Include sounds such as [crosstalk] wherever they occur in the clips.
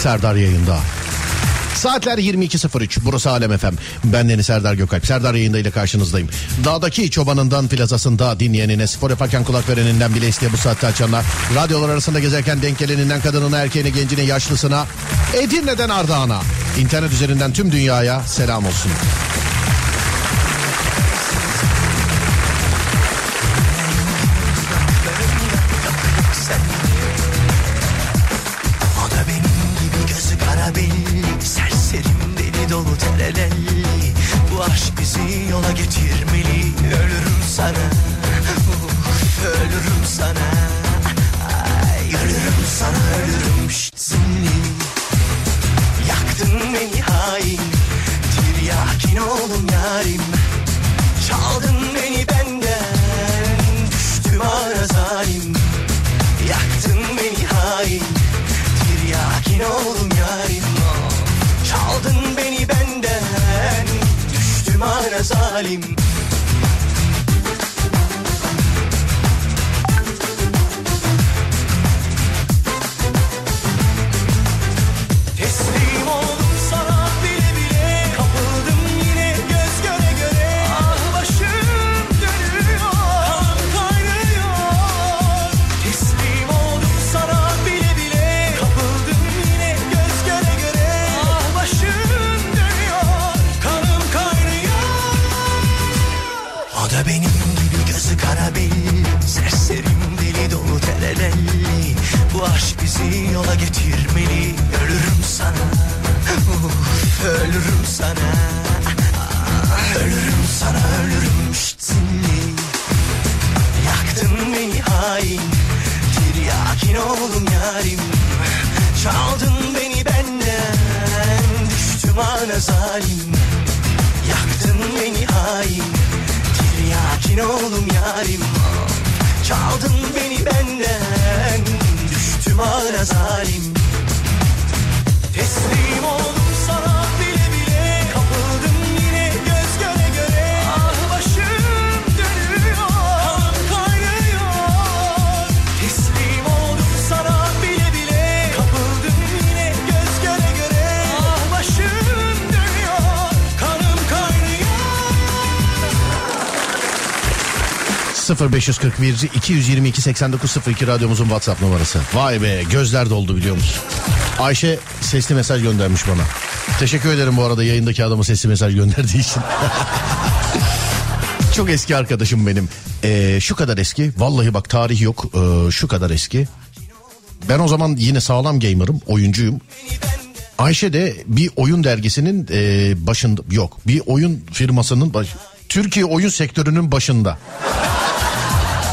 Serdar yayında. Saatler 22.03 burası Alem FM. Ben Deniz Serdar Gökalp. Serdar yayında ile karşınızdayım. Dağdaki çobanından plazasında dinleyenine spor yaparken kulak vereninden bile isteye bu saatte açanlar. Radyolar arasında gezerken denk geleninden kadınına erkeğine gencine yaşlısına. Edirne'den Ardahan'a. internet üzerinden tüm dünyaya selam olsun. 0541 222 8902 radyomuzun WhatsApp numarası. Vay be gözler doldu biliyor musun? Ayşe sesli mesaj göndermiş bana. Teşekkür ederim bu arada yayındaki adamı sesli mesaj gönderdiği için. [laughs] Çok eski arkadaşım benim. Ee, şu kadar eski. Vallahi bak tarih yok. Ee, şu kadar eski. Ben o zaman yine sağlam gamer'ım, oyuncuyum. Ayşe de bir oyun dergisinin e, başında yok. Bir oyun firmasının baş, Türkiye oyun sektörünün başında.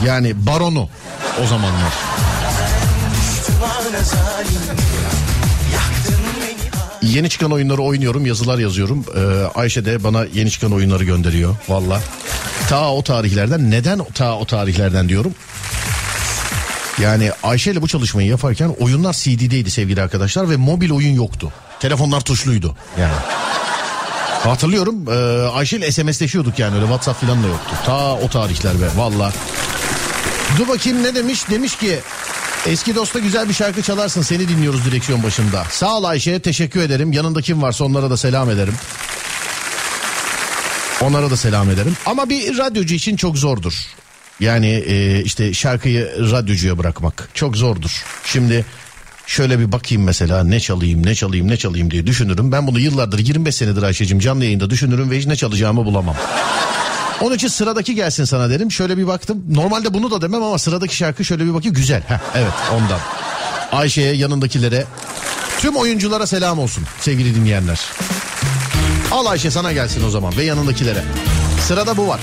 Yani baronu o zamanlar. Yeni çıkan oyunları oynuyorum, yazılar yazıyorum. Ee, Ayşe de bana yeni çıkan oyunları gönderiyor valla. Ta o tarihlerden neden ta o tarihlerden diyorum. Yani Ayşe ile bu çalışmayı yaparken oyunlar CD'deydi sevgili arkadaşlar ve mobil oyun yoktu. Telefonlar tuşluydu yani. Hatırlıyorum e, Ayşe ile SMS'leşiyorduk yani öyle WhatsApp falan da yoktu. Ta o tarihler be valla. Dur bakayım ne demiş? Demiş ki eski dosta güzel bir şarkı çalarsın seni dinliyoruz direksiyon başında. Sağ ol Ayşe teşekkür ederim. Yanında kim varsa onlara da selam ederim. Onlara da selam ederim. Ama bir radyocu için çok zordur. Yani e, işte şarkıyı radyocuya bırakmak çok zordur. Şimdi şöyle bir bakayım mesela ne çalayım ne çalayım ne çalayım diye düşünürüm. Ben bunu yıllardır 25 senedir Ayşe'cim canlı yayında düşünürüm ve hiç ne çalacağımı bulamam. Onun için sıradaki gelsin sana derim. Şöyle bir baktım. Normalde bunu da demem ama sıradaki şarkı şöyle bir bakayım. Güzel. Heh, evet ondan. Ayşe'ye yanındakilere tüm oyunculara selam olsun sevgili dinleyenler. Al Ayşe sana gelsin o zaman ve yanındakilere. Sırada bu var.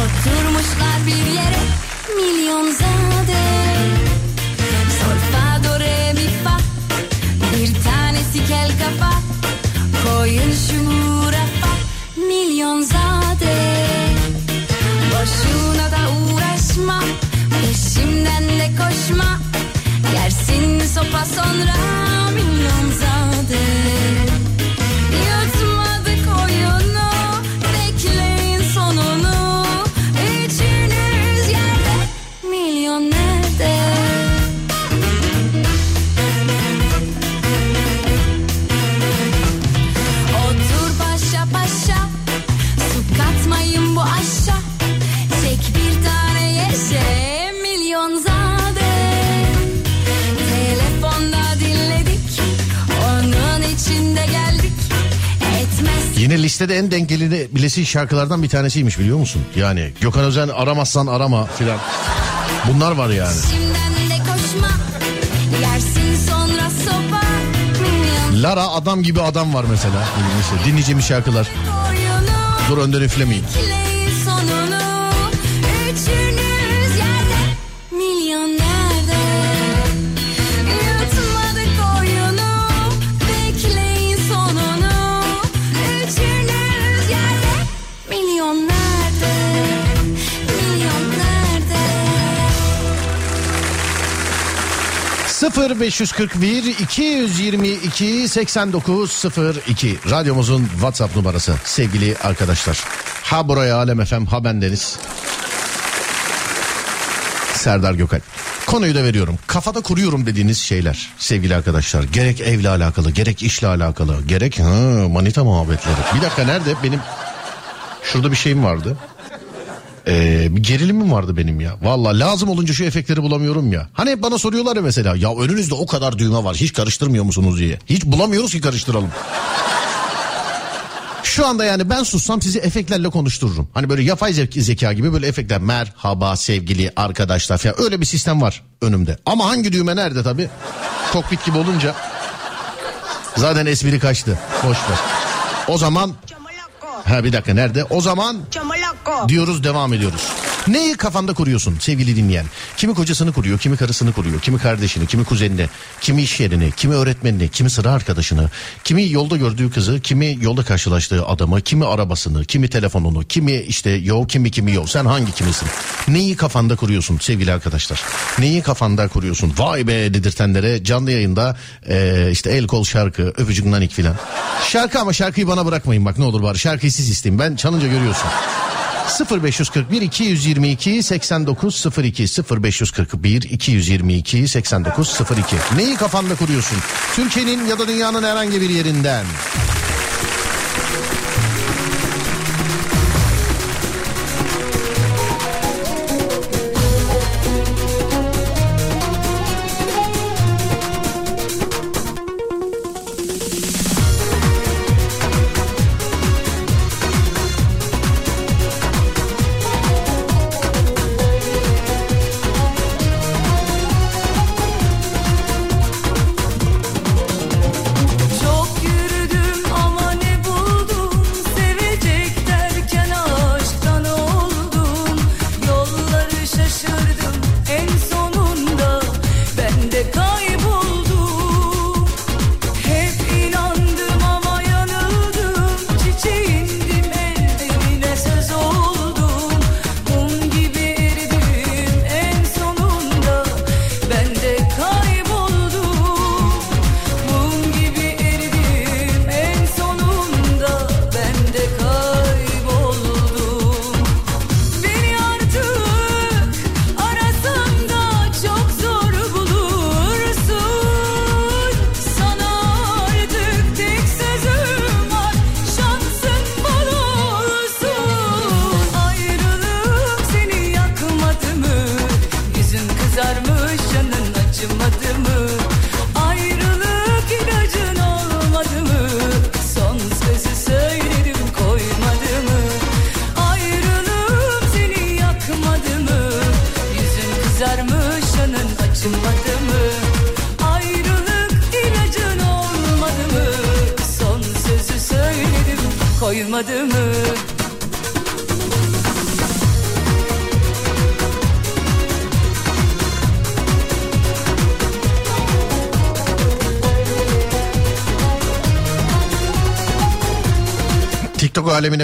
Oturmuşlar bir yere milyon zade kel kafa Koyun şu rafa Milyon zade. Boşuna da uğraşma Peşimden de koşma. Yersin sopa sonra Yine listede en dengeli bilesi şarkılardan bir tanesiymiş biliyor musun? Yani Gökhan Özen aramazsan arama filan. Bunlar var yani. Koşma. Sopa. Lara adam gibi adam var mesela. Dinleyeceğimiz şarkılar. Dur önden üflemeyin. 0541 222 8902 radyomuzun WhatsApp numarası sevgili arkadaşlar. Ha buraya Alem FM ha bendeniz. Serdar Gökalp. Konuyu da veriyorum. Kafada kuruyorum dediğiniz şeyler sevgili arkadaşlar. Gerek evle alakalı, gerek işle alakalı, gerek ha, manita muhabbetleri. Bir dakika nerede? Benim şurada bir şeyim vardı. Ee, bir gerilimim vardı benim ya. Valla lazım olunca şu efektleri bulamıyorum ya. Hani hep bana soruyorlar ya mesela. Ya önünüzde o kadar düğme var hiç karıştırmıyor musunuz diye. Hiç bulamıyoruz ki karıştıralım. [laughs] Şu anda yani ben sussam sizi efektlerle konuştururum. Hani böyle yapay zek- zeka gibi böyle efektler. Merhaba sevgili arkadaşlar falan. Öyle bir sistem var önümde. Ama hangi düğme nerede tabii? Kokpit gibi olunca. Zaten espri kaçtı. Boş ver. O zaman... Ha bir dakika nerede? O zaman diyoruz devam ediyoruz. Neyi kafanda kuruyorsun sevgili dinleyen? Kimi kocasını kuruyor, kimi karısını kuruyor, kimi kardeşini, kimi kuzenini, kimi iş yerini, kimi öğretmenini, kimi sıra arkadaşını, kimi yolda gördüğü kızı, kimi yolda karşılaştığı adamı, kimi arabasını, kimi telefonunu, kimi işte yo, kimi kimi yo. Sen hangi kimisin? Neyi kafanda kuruyorsun sevgili arkadaşlar? Neyi kafanda kuruyorsun? Vay be dedirtenlere canlı yayında eee, işte el kol şarkı, öpücük nanik filan. Şarkı ama şarkıyı bana bırakmayın bak ne olur bari. Şarkıyı siz isteyin. Ben çalınca görüyorsun. 0541 222 8902 0541 222 8902 Neyi kafanda kuruyorsun? Türkiye'nin ya da dünyanın herhangi bir yerinden.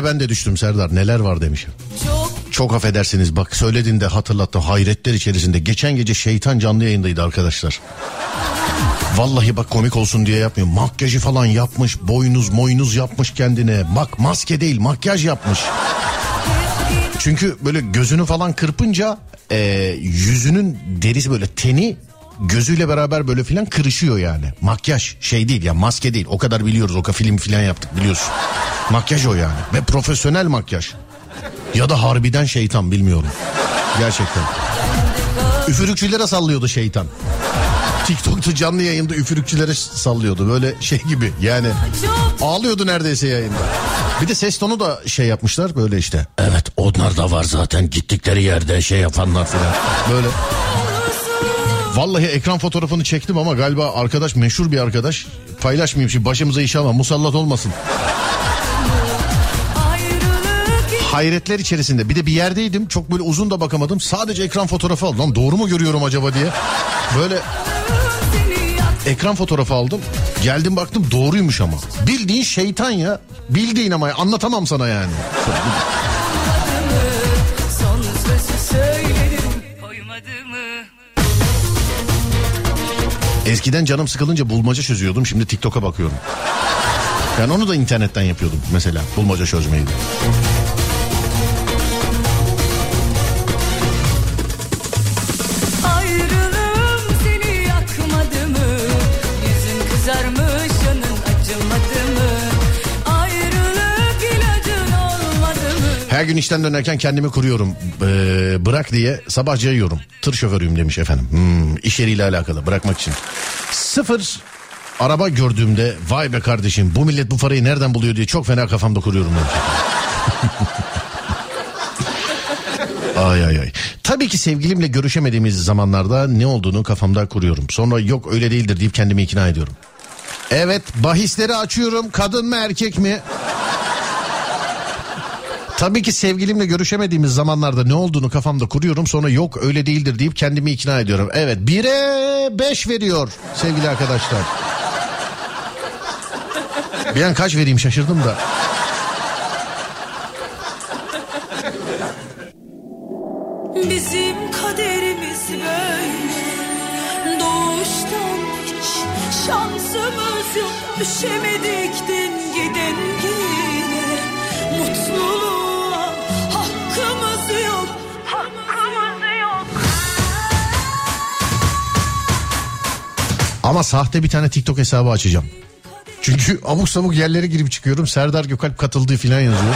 Ben de düştüm Serdar. Neler var demişim. Çok Çok affedersiniz bak söylediğinde hatırlattı hayretler içerisinde. Geçen gece şeytan canlı yayındaydı arkadaşlar. Vallahi bak komik olsun diye yapmıyor. Makyajı falan yapmış, boynuz moynuz yapmış kendine. Bak maske değil makyaj yapmış. Çünkü böyle gözünü falan kırpınca e, yüzünün derisi böyle teni gözüyle beraber böyle filan kırışıyor yani. Makyaj şey değil ya maske değil o kadar biliyoruz o kadar film filan yaptık biliyorsun. Makyaj o yani ve profesyonel makyaj. Ya da harbiden şeytan bilmiyorum. Gerçekten. Üfürükçülere sallıyordu şeytan. TikTok'ta canlı yayında üfürükçülere sallıyordu böyle şey gibi yani ağlıyordu neredeyse yayında. Bir de ses tonu da şey yapmışlar böyle işte. Evet onlar da var zaten gittikleri yerde şey yapanlar falan. Böyle. Vallahi ekran fotoğrafını çektim ama galiba arkadaş meşhur bir arkadaş. Paylaşmayayım şimdi başımıza iş alma musallat olmasın. Hayretler içerisinde bir de bir yerdeydim çok böyle uzun da bakamadım. Sadece ekran fotoğrafı aldım. Lan doğru mu görüyorum acaba diye. Böyle ekran fotoğrafı aldım. Geldim baktım doğruymuş ama. Bildiğin şeytan ya. Bildiğin ama anlatamam sana yani. Eskiden canım sıkılınca bulmaca çözüyordum. Şimdi TikTok'a bakıyorum. Yani onu da internetten yapıyordum mesela. Bulmaca çözmeyi de. Gün işten dönerken kendimi kuruyorum. Ee, bırak diye sabah cayıyorum. Tır şoförüyüm demiş efendim. Hmm, iş yeriyle alakalı bırakmak için. Sıfır araba gördüğümde vay be kardeşim bu millet bu parayı nereden buluyor diye çok fena kafamda kuruyorum. [laughs] Ay ay ay. Tabii ki sevgilimle görüşemediğimiz zamanlarda ne olduğunu kafamda kuruyorum. Sonra yok öyle değildir deyip kendimi ikna ediyorum. Evet bahisleri açıyorum. Kadın mı erkek mi? Tabii ki sevgilimle görüşemediğimiz zamanlarda ne olduğunu kafamda kuruyorum. Sonra yok öyle değildir deyip kendimi ikna ediyorum. Evet 1'e 5 veriyor sevgili arkadaşlar. Bir an kaç vereyim şaşırdım da. Bizim kaderimiz böyle Doğuştan hiç şansımız yok Düşemedik din giden yine Mutluluğa Ama sahte bir tane TikTok hesabı açacağım. Çünkü abuk sabuk yerlere girip çıkıyorum. Serdar Gökalp katıldığı filan yazıyor.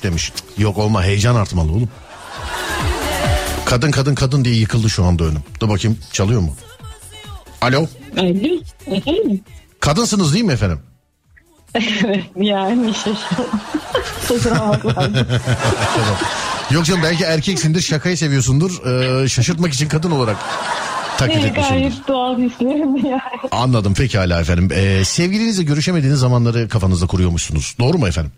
Bire 3 demiş. Yok olma heyecan artmalı oğlum. Kadın kadın kadın diye yıkıldı şu anda önüm. Dur bakayım çalıyor mu? Alo. Alo, efendim? Kadınsınız değil mi efendim? yani şaşırdım. [laughs] Bakmayın. [laughs] Yok canım belki erkeksindir şakayı seviyorsundur. Ee, şaşırtmak için kadın olarak taklit etmişsindir. Gayet doğal hislerim yani. Anladım pekala efendim. Ee, sevgilinizle görüşemediğiniz zamanları kafanızda kuruyormuşsunuz. Doğru mu efendim?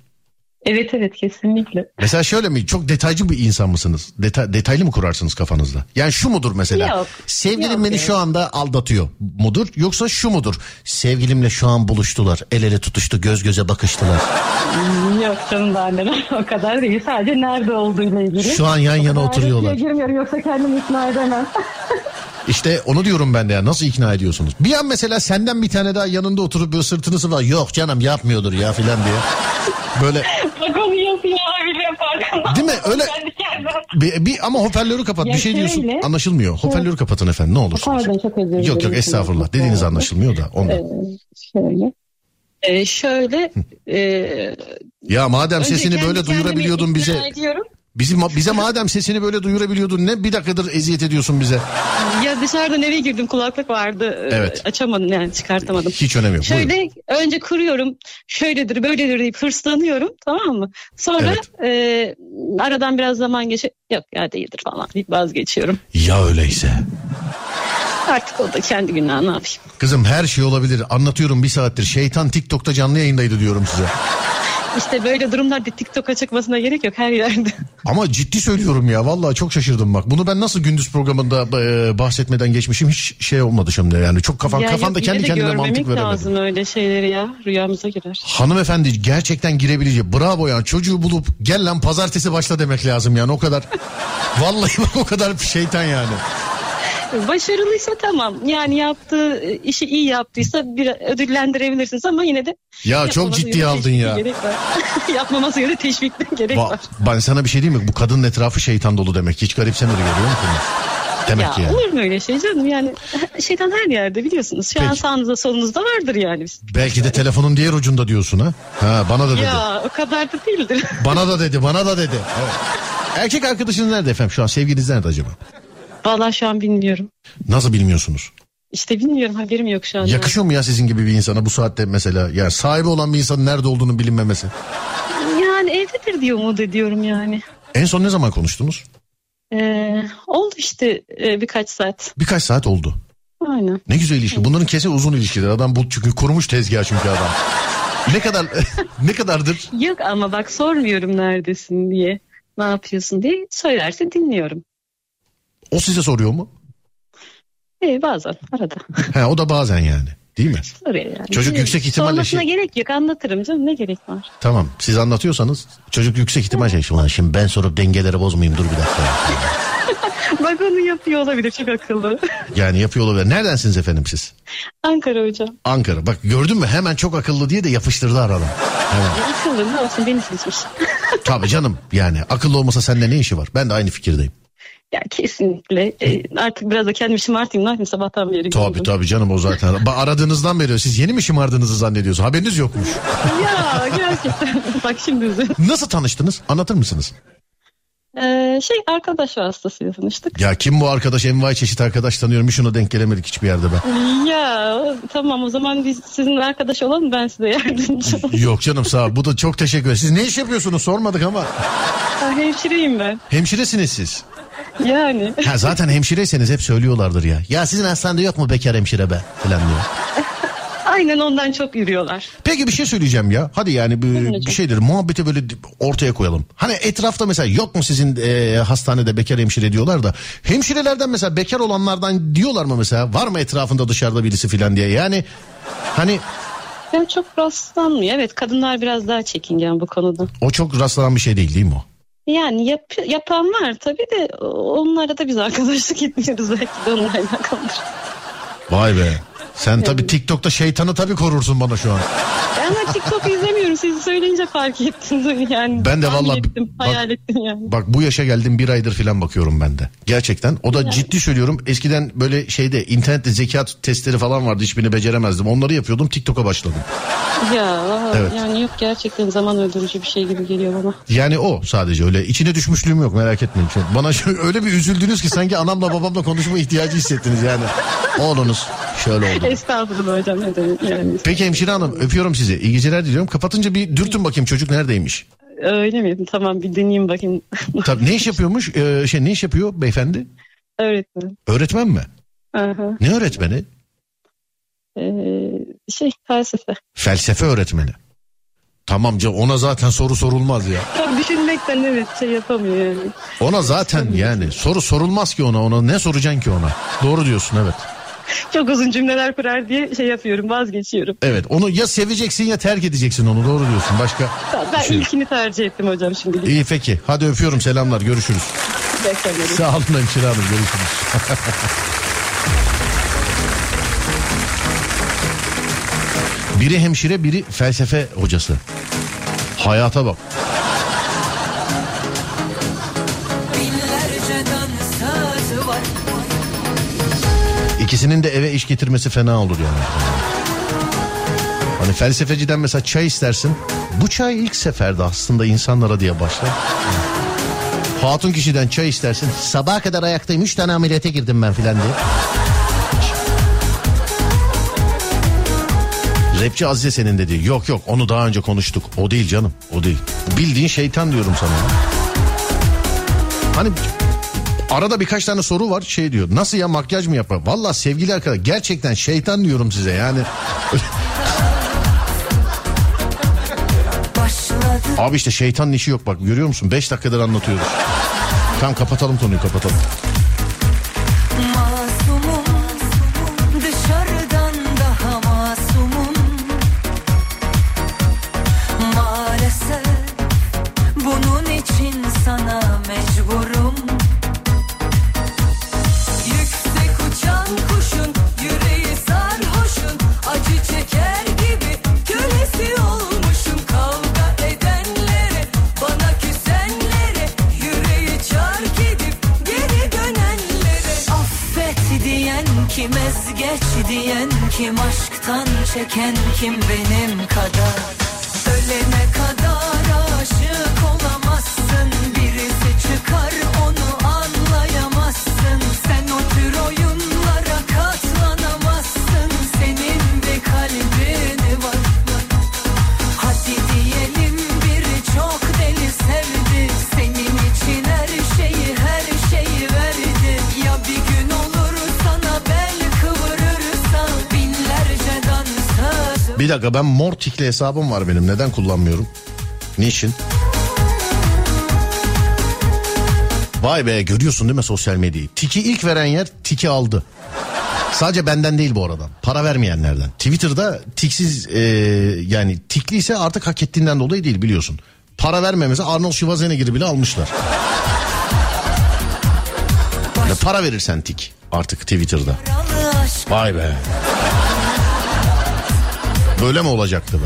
Evet evet kesinlikle. Mesela şöyle mi çok detaycı bir insan mısınız? Deta- detaylı mı kurarsınız kafanızda? Yani şu mudur mesela? Yok, Sevgilim yok beni yani. şu anda aldatıyor mudur? Yoksa şu mudur? Sevgilimle şu an buluştular. El ele tutuştu göz göze bakıştılar. Yok canım neler [laughs] o kadar değil. Sadece nerede olduğuyla ilgili. Şu an yan yana oturuyorlar. girmiyorum yoksa kendimi ikna edemem. [laughs] İşte onu diyorum ben de ya nasıl ikna ediyorsunuz? Bir an mesela senden bir tane daha yanında oturup böyle sırtını sıva yok canım yapmıyordur ya filan diye. Böyle Bak onu yapıyor bile farkında. Değil mi? Öyle- bir, bir ama hoparlörü kapat Ya bir şey diyorsun şöyle- anlaşılmıyor. Hoparlörü kapatın efendim ne olursunuz. Pardon çok özür dilerim. Yok yok estağfurullah dediğiniz anlaşılmıyor da ondan. Ee, şöyle. Ee, şöyle e, Ya madem sesini böyle duyurabiliyordun bize. ediyorum. Bizim bize madem sesini böyle duyurabiliyordun ne bir dakikadır eziyet ediyorsun bize. Ya dışarıdan eve girdim kulaklık vardı. Ee, Evet. Açamadım yani çıkartamadım. Hiç önemi yok. Buyurun. Şöyle önce kuruyorum şöyledir böyledir deyip hırslanıyorum tamam mı? Sonra e, aradan biraz zaman geçip yok ya değildir falan deyip vazgeçiyorum. Ya öyleyse. Artık o da kendi günah ne yapayım. Kızım her şey olabilir. Anlatıyorum bir saattir. Şeytan TikTok'ta canlı yayındaydı diyorum size. İşte böyle durumlarda TikTok'a çıkmasına gerek yok her yerde. Ama ciddi söylüyorum ya. Vallahi çok şaşırdım bak. Bunu ben nasıl gündüz programında e, bahsetmeden geçmişim hiç şey olmadı şimdi yani. Çok kafan ya kafanda yok, kendi kendine mantık veremedim. lazım öyle şeyleri ya rüyamıza girer. Hanımefendi gerçekten girebilecek. Bravo ya. Çocuğu bulup gel lan pazartesi başla demek lazım yani o kadar. [laughs] Vallahi bak o kadar şeytan yani. Başarılıysa tamam. Yani yaptığı e, işi iyi yaptıysa bir ödüllendirebilirsiniz ama yine de Ya çok yönde aldın ya. [laughs] Yapmaması yönde teşvikte gerek Va- var. ben sana bir şey diyeyim mi? Bu kadının etrafı şeytan dolu demek. Hiç garipsemedi görüyor musun? Demek Ya ki yani. olur mu öyle şey canım? Yani şeytan her yerde biliyorsunuz. Şu an Peki. sağınızda solunuzda vardır yani. Belki de telefonun diğer ucunda diyorsun ha. Ha bana da dedi. Ya o kadar da değildir. Bana da dedi, bana da dedi. Evet. Erkek arkadaşınız nerede efendim şu an? Sevgiliniz nerede acaba? Vallahi şu an bilmiyorum. Nasıl bilmiyorsunuz? İşte bilmiyorum haberim yok şu an. Yakışıyor mu ya sizin gibi bir insana bu saatte mesela? Yani sahibi olan bir insanın nerede olduğunu bilinmemesi. Yani evdedir diye umut ediyorum yani. En son ne zaman konuştunuz? Ee, oldu işte e, birkaç saat. Birkaç saat oldu. Aynen. Ne güzel ilişki. Bunların kesin uzun ilişkiler. Adam bu çünkü kurmuş tezgah çünkü adam. ne kadar [laughs] ne kadardır? Yok ama bak sormuyorum neredesin diye. Ne yapıyorsun diye söylerse dinliyorum. O size soruyor mu? Ee, bazen arada. He o da bazen yani. Değil mi? Soruyor yani. Çocuk Ee, yüksek ihtimalle Sormasına şey- gerek yok anlatırım canım ne gerek var. Tamam. Siz anlatıyorsanız çocuk yüksek ihtimal şey. "Ulan Şimdi ben sorup dengeleri bozmayayım dur bir dakika. [laughs] Bak onu yapıyor olabilir çok akıllı. Yani yapıyor olabilir. Neredensiniz efendim siz? Ankara hocam. Ankara. Bak gördün mü hemen çok akıllı diye de yapıştırdı aradan. Hemen. Akıllı ne olsun beni seçmiş. Tabii canım yani akıllı olmasa sende ne işi var? Ben de aynı fikirdeyim. Ya kesinlikle. Ee, artık biraz da kendimi şımartayım. Ne yapayım sabahtan beri. Tabii güldüm. tabii canım o zaten. Aradığınızdan beri siz yeni mi şımardığınızı zannediyorsunuz? Haberiniz yokmuş. [laughs] Ya gerçekten. [laughs] Bak şimdi. Nasıl tanıştınız? Anlatır mısınız? Ee, şey arkadaş vasıtasıyla tanıştık. Ya kim bu arkadaş? Envai çeşit arkadaş tanıyorum. Ona denk gelemedik hiçbir yerde ben. Ya tamam o zaman biz sizin arkadaş olalım ben size yardımcı olayım. Yok canım sağ ol. Bu da çok teşekkür ederim. Siz ne iş yapıyorsunuz sormadık ama. Ha, Hemşireyim ben. Hemşiresiniz siz. [laughs] Yani. Ha, zaten hemşireyseniz hep söylüyorlardır ya. Ya sizin hastanede yok mu bekar hemşire be falan diyor. [laughs] Aynen ondan çok yürüyorlar. Peki bir şey söyleyeceğim ya. Hadi yani bir, bir şeydir muhabbeti böyle ortaya koyalım. Hani etrafta mesela yok mu sizin e, hastanede bekar hemşire diyorlar da. Hemşirelerden mesela bekar olanlardan diyorlar mı mesela? Var mı etrafında dışarıda birisi falan diye. Yani hani Yani çok rastlanmıyor. Evet kadınlar biraz daha çekingen bu konuda. o çok rastlanan bir şey değil değil mi o? Yani yap, yapan var tabii de onlara da biz arkadaşlık [laughs] etmiyoruz belki de onunla alakalıdır. Vay be. Sen tabii TikTok'ta şeytanı tabii korursun bana şu an. Ben ama TikTok izlemiyorum. Sizi söyleyince fark ettim. [laughs] Yani Ben de ettim, bak- hayal ettim yani. Bak bu yaşa geldim bir aydır falan bakıyorum ben de. Gerçekten. O da ciddi söylüyorum. Eskiden böyle şeyde internette zekat testleri falan vardı. Hiçbirini beceremezdim. Onları yapıyordum. TikTok'a başladım. Ya Evet. yani yok gerçekten zaman öldürücü bir şey gibi geliyor bana. Yani o sadece öyle. içine düşmüşlüğüm yok merak etmeyin. Şu- Bana şu- öyle bir üzüldünüz ki sanki anamla babamla konuşma ihtiyacı hissettiniz yani. Oğlunuz şöyle oldu. [laughs] Estağfurullah hocam ne demek yani. Peki hemşire hanım öpüyorum sizi. İyi geceler diliyorum. Kapatınca bir dürtün bakayım çocuk neredeymiş. Öyle mi? Tamam bir deneyeyim bakayım. [laughs] Tabii ne iş yapıyormuş? Ee, şey ne iş yapıyor beyefendi? Öğretmen. Öğretmen mi? Aha. Ne öğretmeni? Ee, şey felsefe. Felsefe öğretmeni. Tamam canım ona zaten soru sorulmaz ya. Çok [laughs] düşünmekten evet şey yapamıyor yani. Ona zaten yani soru sorulmaz ki ona ona ne soracaksın ki ona. Doğru diyorsun evet. Çok uzun cümleler kurar diye şey yapıyorum vazgeçiyorum. Evet onu ya seveceksin ya terk edeceksin onu doğru diyorsun. Başka Ben şey ilkini tercih ettim hocam şimdilik. İyi peki hadi öpüyorum selamlar görüşürüz. Beklemedim. Sağ olun hemşire hanım görüşürüz. [laughs] biri hemşire biri felsefe hocası. Hayata bak. İkisinin de eve iş getirmesi fena olur yani. Hani felsefeciden mesela çay istersin. Bu çay ilk seferde aslında insanlara diye başlar. Hatun kişiden çay istersin. Sabaha kadar ayaktayım. Üç tane ameliyata girdim ben filan diye. Rapçi Azize senin dedi. Yok yok onu daha önce konuştuk. O değil canım o değil. Bildiğin şeytan diyorum sana. Hani arada birkaç tane soru var şey diyor. Nasıl ya makyaj mı yapar? Valla sevgili arkadaş gerçekten şeytan diyorum size yani. Abi işte şeytanın işi yok bak görüyor musun? 5 dakikadır anlatıyoruz. Tamam kapatalım konuyu kapatalım. Çeken kim benim Bir dakika ben Mortik'le hesabım var benim. Neden kullanmıyorum? Niçin? Vay be görüyorsun değil mi sosyal medyayı? Tiki ilk veren yer tiki aldı. Sadece benden değil bu arada. Para vermeyenlerden. Twitter'da tiksiz e, yani tikliyse artık hak ettiğinden dolayı değil biliyorsun. Para vermemesi Arnold Schwarzenegger'i bile almışlar. Para verirsen tik artık Twitter'da. Vay be. Böyle mi olacaktı be?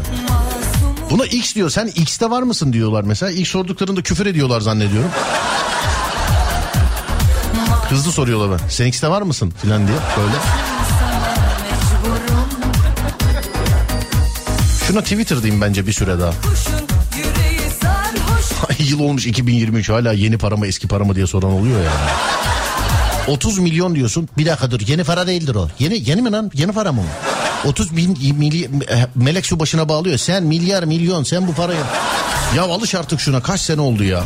Buna X diyor. Sen X'te var mısın diyorlar mesela. İlk sorduklarında küfür ediyorlar zannediyorum. Hızlı soruyorlar ben. Sen X'te var mısın filan diye böyle. Şuna Twitter diyeyim bence bir süre daha. [laughs] Yıl olmuş 2023 hala yeni para mı eski para mı diye soran oluyor yani. 30 milyon diyorsun. Bir dakika dur yeni para değildir o. Yeni yeni mi lan? Yeni para mı? O? 30 bin milli- eh, melek su başına bağlıyor. Sen milyar milyon sen bu parayı. Ya alış artık şuna kaç sene oldu ya.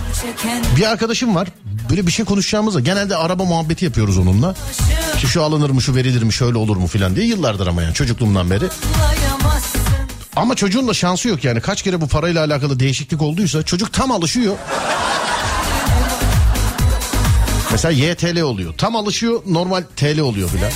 Bir arkadaşım var. Böyle bir şey konuşacağımızda genelde araba muhabbeti yapıyoruz onunla. İşte şu alınır mı şu verilir mi şöyle olur mu filan diye yıllardır ama yani çocukluğumdan beri. Ama çocuğun da şansı yok yani kaç kere bu parayla alakalı değişiklik olduysa çocuk tam alışıyor. Mesela YTL oluyor. Tam alışıyor normal TL oluyor filan.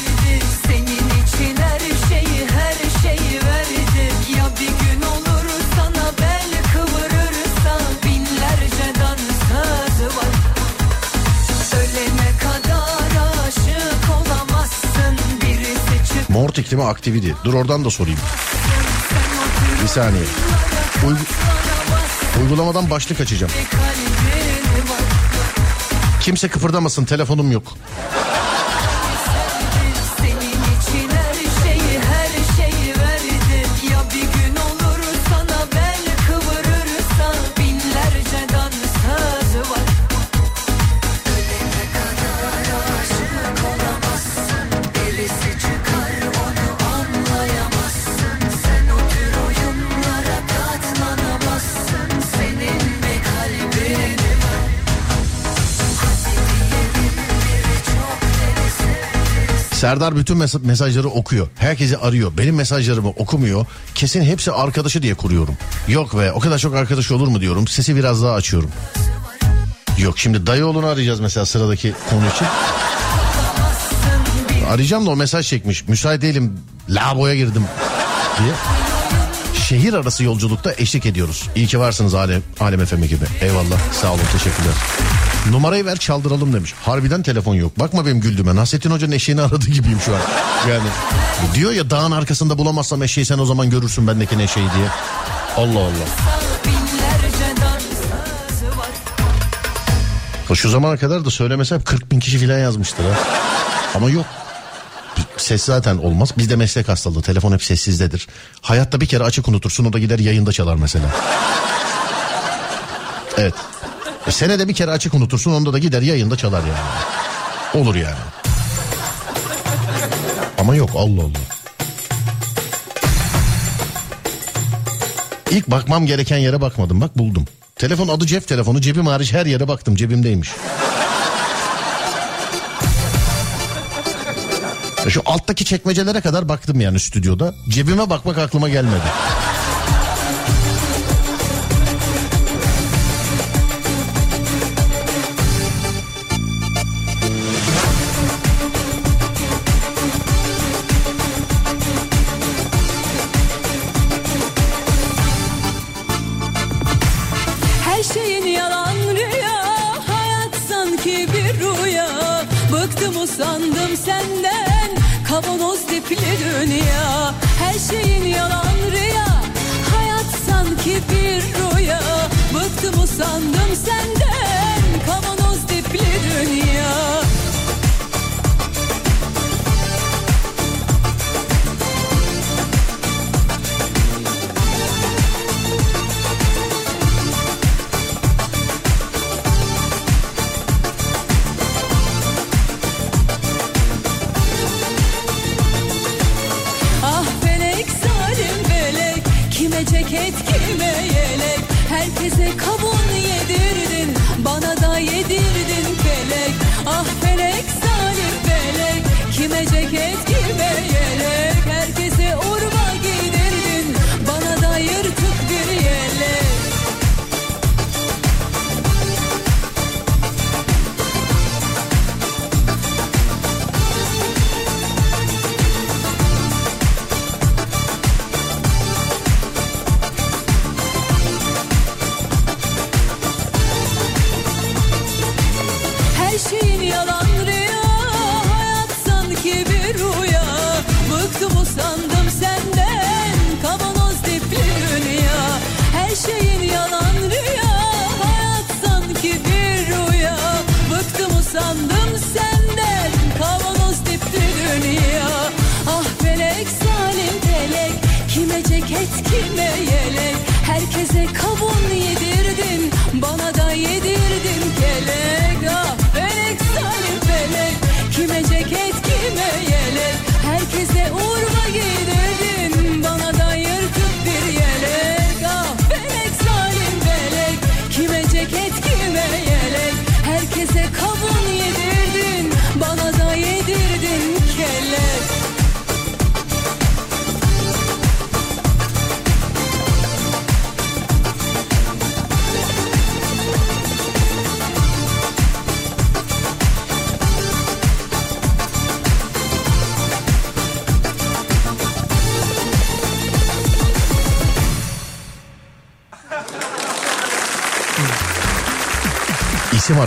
Birisi çık Mortik değil mi aktividi? Dur oradan da sorayım. Bir saniye. Uygu- uygulamadan başlık açacağım. Kimse kıpırdamasın telefonum yok. Serdar bütün mes- mesajları okuyor. Herkesi arıyor. Benim mesajlarımı okumuyor. Kesin hepsi arkadaşı diye kuruyorum. Yok be o kadar çok arkadaş olur mu diyorum. Sesi biraz daha açıyorum. Yok şimdi dayıoğlunu arayacağız mesela sıradaki konu için. Arayacağım da o mesaj çekmiş. Müsait değilim. Lavaboya girdim diye. Şehir arası yolculukta eşlik ediyoruz. İyi ki varsınız Alem, Alem FM gibi. Eyvallah sağ olun teşekkürler. Numarayı ver çaldıralım demiş. Harbiden telefon yok. Bakma benim güldüğüme. Nasrettin Hoca'nın eşeğini [laughs] aradı gibiyim şu an. Yani diyor ya dağın arkasında bulamazsam eşeği sen o zaman görürsün bendeki eşeği diye. Allah Allah. Şu zamana kadar da söylemesem 40 bin kişi falan yazmıştır ha. Ama yok. Ses zaten olmaz. Bizde meslek hastalığı. Telefon hep sessizdedir. Hayatta bir kere açık unutursun o da gider yayında çalar mesela. Evet. E, senede bir kere açık unutursun onda da gider yayında çalar yani. Olur yani. Ama yok Allah Allah. İlk bakmam gereken yere bakmadım bak buldum. Telefon adı cep telefonu cebim hariç her yere baktım cebimdeymiş. Ya Şu alttaki çekmecelere kadar baktım yani stüdyoda. Cebime bakmak aklıma gelmedi.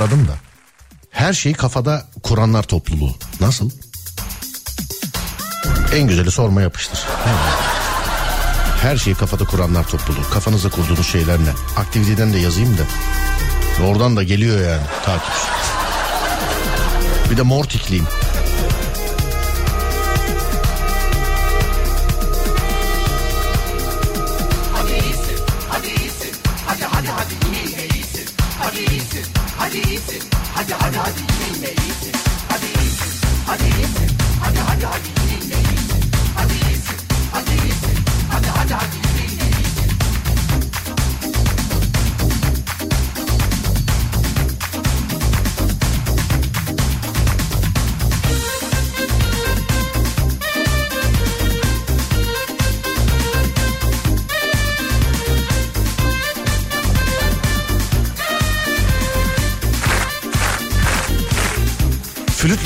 aradım da. Her şeyi kafada kuranlar topluluğu. Nasıl? En güzeli sorma yapıştır. Her şeyi kafada kuranlar topluluğu. Kafanızda kurduğunuz şeyler ne? Aktiviteden de yazayım da. Oradan da geliyor yani takip. Bir de Mortikliyim.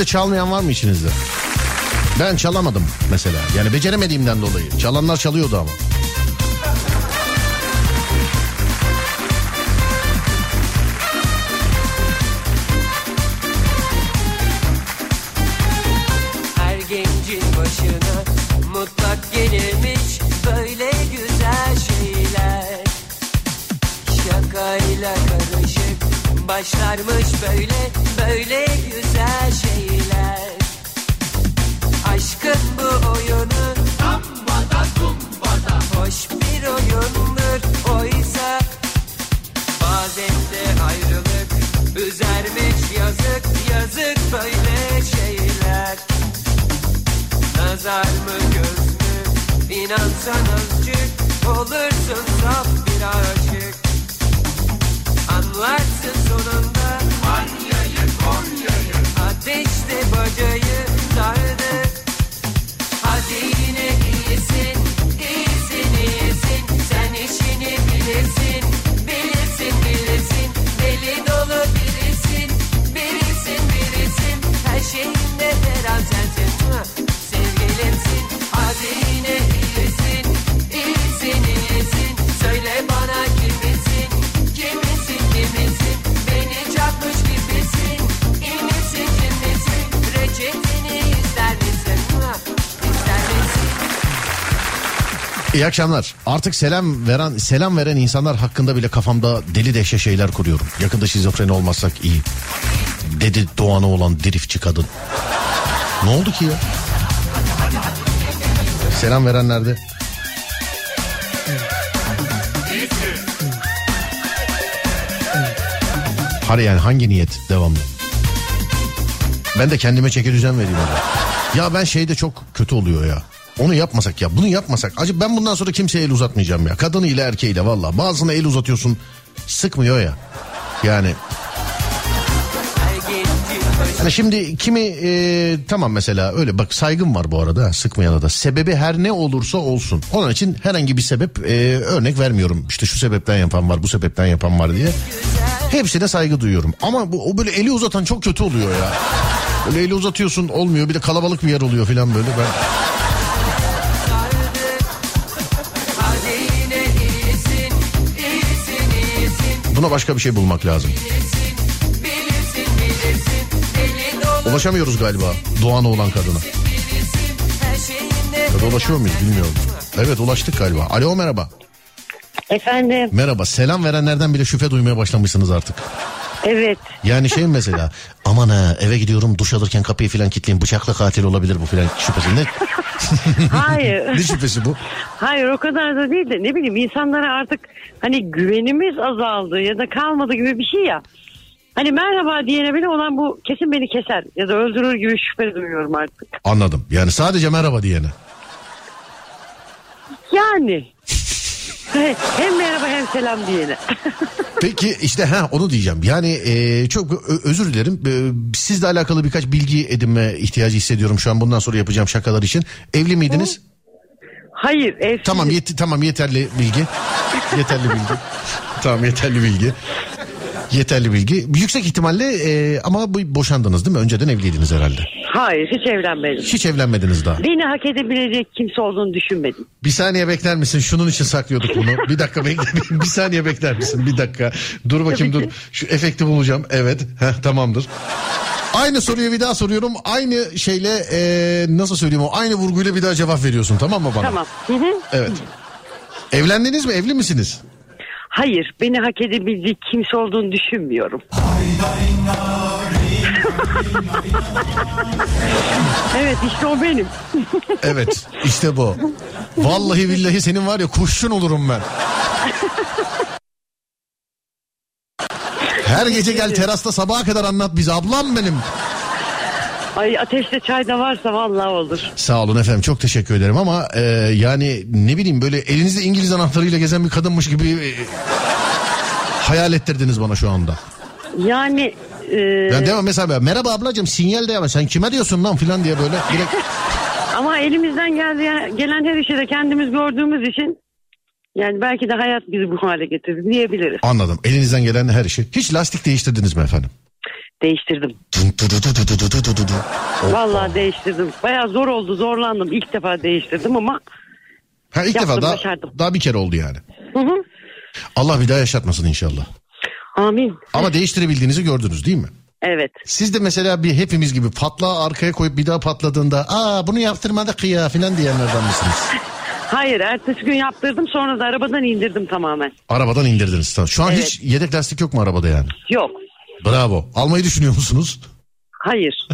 Flütte çalmayan var mı içinizde? Ben çalamadım mesela. Yani beceremediğimden dolayı. Çalanlar çalıyordu ama. İyi akşamlar. Artık selam veren selam veren insanlar hakkında bile kafamda deli deşe şeyler kuruyorum. Yakında şizofreni olmazsak iyi. Dedi Doğan'a olan driftçi kadın. ne oldu ki ya? Selam verenlerde. Hani yani hangi niyet devamlı? Ben de kendime çeki düzen vereyim. Abi. Ya ben şeyde çok kötü oluyor ya. Onu yapmasak ya bunu yapmasak. Acı ben bundan sonra kimseye el uzatmayacağım ya. Kadınıyla erkeğiyle valla. Bazısına el uzatıyorsun sıkmıyor ya. Yani Hani şimdi kimi e, tamam mesela öyle bak saygım var bu arada sıkmayana da. Sebebi her ne olursa olsun. Onun için herhangi bir sebep e, örnek vermiyorum. İşte şu sebepten yapan var bu sebepten yapan var diye. Hepsine saygı duyuyorum. Ama bu, o böyle eli uzatan çok kötü oluyor ya. Böyle eli uzatıyorsun olmuyor bir de kalabalık bir yer oluyor falan böyle. Ben buna başka bir şey bulmak lazım. Ulaşamıyoruz galiba Doğan olan kadına. Ya da ulaşıyor muyuz bilmiyorum. Evet ulaştık galiba. Alo merhaba. Efendim Merhaba. Selam verenlerden bile şüphe duymaya başlamışsınız artık. evet Yani şey mesela [laughs] aman ha eve gidiyorum duş alırken kapıyı falan kilitleyin bıçakla katil olabilir bu filan şüphesi. [laughs] Hayır ne şüphesi bu? hayır o kadar da değil de ne bileyim insanlara artık hani güvenimiz azaldı ya da kalmadı gibi bir şey ya. Hani merhaba diyene bile olan bu kesin beni keser ya da öldürür gibi şüphe duyuyorum artık. Anladım. Yani sadece merhaba diyene. Yani hem merhaba hem selam diyene. [laughs] Peki işte ha onu diyeceğim. Yani e, çok özür dilerim. E, sizle alakalı birkaç bilgi edinme ihtiyacı hissediyorum şu an bundan sonra yapacağım şakalar için. Evli miydiniz? hayır evsiz. Tamam yet tamam yeterli bilgi. Yeterli bilgi. [laughs] tamam yeterli bilgi. Yeterli bilgi. Yüksek ihtimalle e, ama bu boşandınız değil mi? Önceden evliydiniz herhalde. Hayır hiç evlenmedim. Hiç evlenmediniz daha. Beni hak edebilecek kimse olduğunu düşünmedim. Bir saniye bekler misin? Şunun için saklıyorduk bunu. Bir dakika bekle. [laughs] bir saniye bekler misin? Bir dakika. Dur bakayım dur. Şu efekti bulacağım. Evet. Heh, tamamdır. Aynı soruyu bir daha soruyorum. Aynı şeyle e, nasıl söyleyeyim o aynı vurguyla bir daha cevap veriyorsun tamam mı bana? Tamam. Hı hı. Evet. Evlendiniz mi? Evli misiniz? Hayır beni hak edebilecek kimse olduğunu düşünmüyorum. Evet işte o benim. Evet. işte bu. Vallahi billahi senin var ya kuşun olurum ben. Her gece gel terasta sabaha kadar anlat bize ablam benim. Ay ateşte çay da varsa vallahi olur. Sağ olun efendim çok teşekkür ederim ama e, yani ne bileyim böyle elinizde İngiliz anahtarıyla gezen bir kadınmış gibi e, hayal ettirdiniz bana şu anda. Yani e, Yani devam mesela merhaba ablacığım sinyal de ama sen kime diyorsun lan filan diye böyle direkt ama elimizden geldi gelen her işi de kendimiz gördüğümüz için yani belki de hayat bizi bu hale getirdi diyebiliriz. anladım. Elinizden gelen her işi. Hiç lastik değiştirdiniz mi efendim? Değiştirdim. Vallahi değiştirdim. Bayağı zor oldu zorlandım. İlk defa değiştirdim ama Ha ilk Yaptım, defa daha, başardım. daha bir kere oldu yani. hı hı. Allah bir daha yaşatmasın inşallah. Amin. Ama değiştirebildiğinizi gördünüz değil mi? Evet. Siz de mesela bir hepimiz gibi patlağı arkaya koyup bir daha patladığında aa bunu yaptırmadık ya filan diyenlerden misiniz? [laughs] Hayır ertesi gün yaptırdım sonra da arabadan indirdim tamamen. Arabadan indirdiniz. Tamam. Şu an Evet. hiç yedek lastik yok mu arabada yani? Yok. Bravo. Almayı düşünüyor musunuz? Hayır.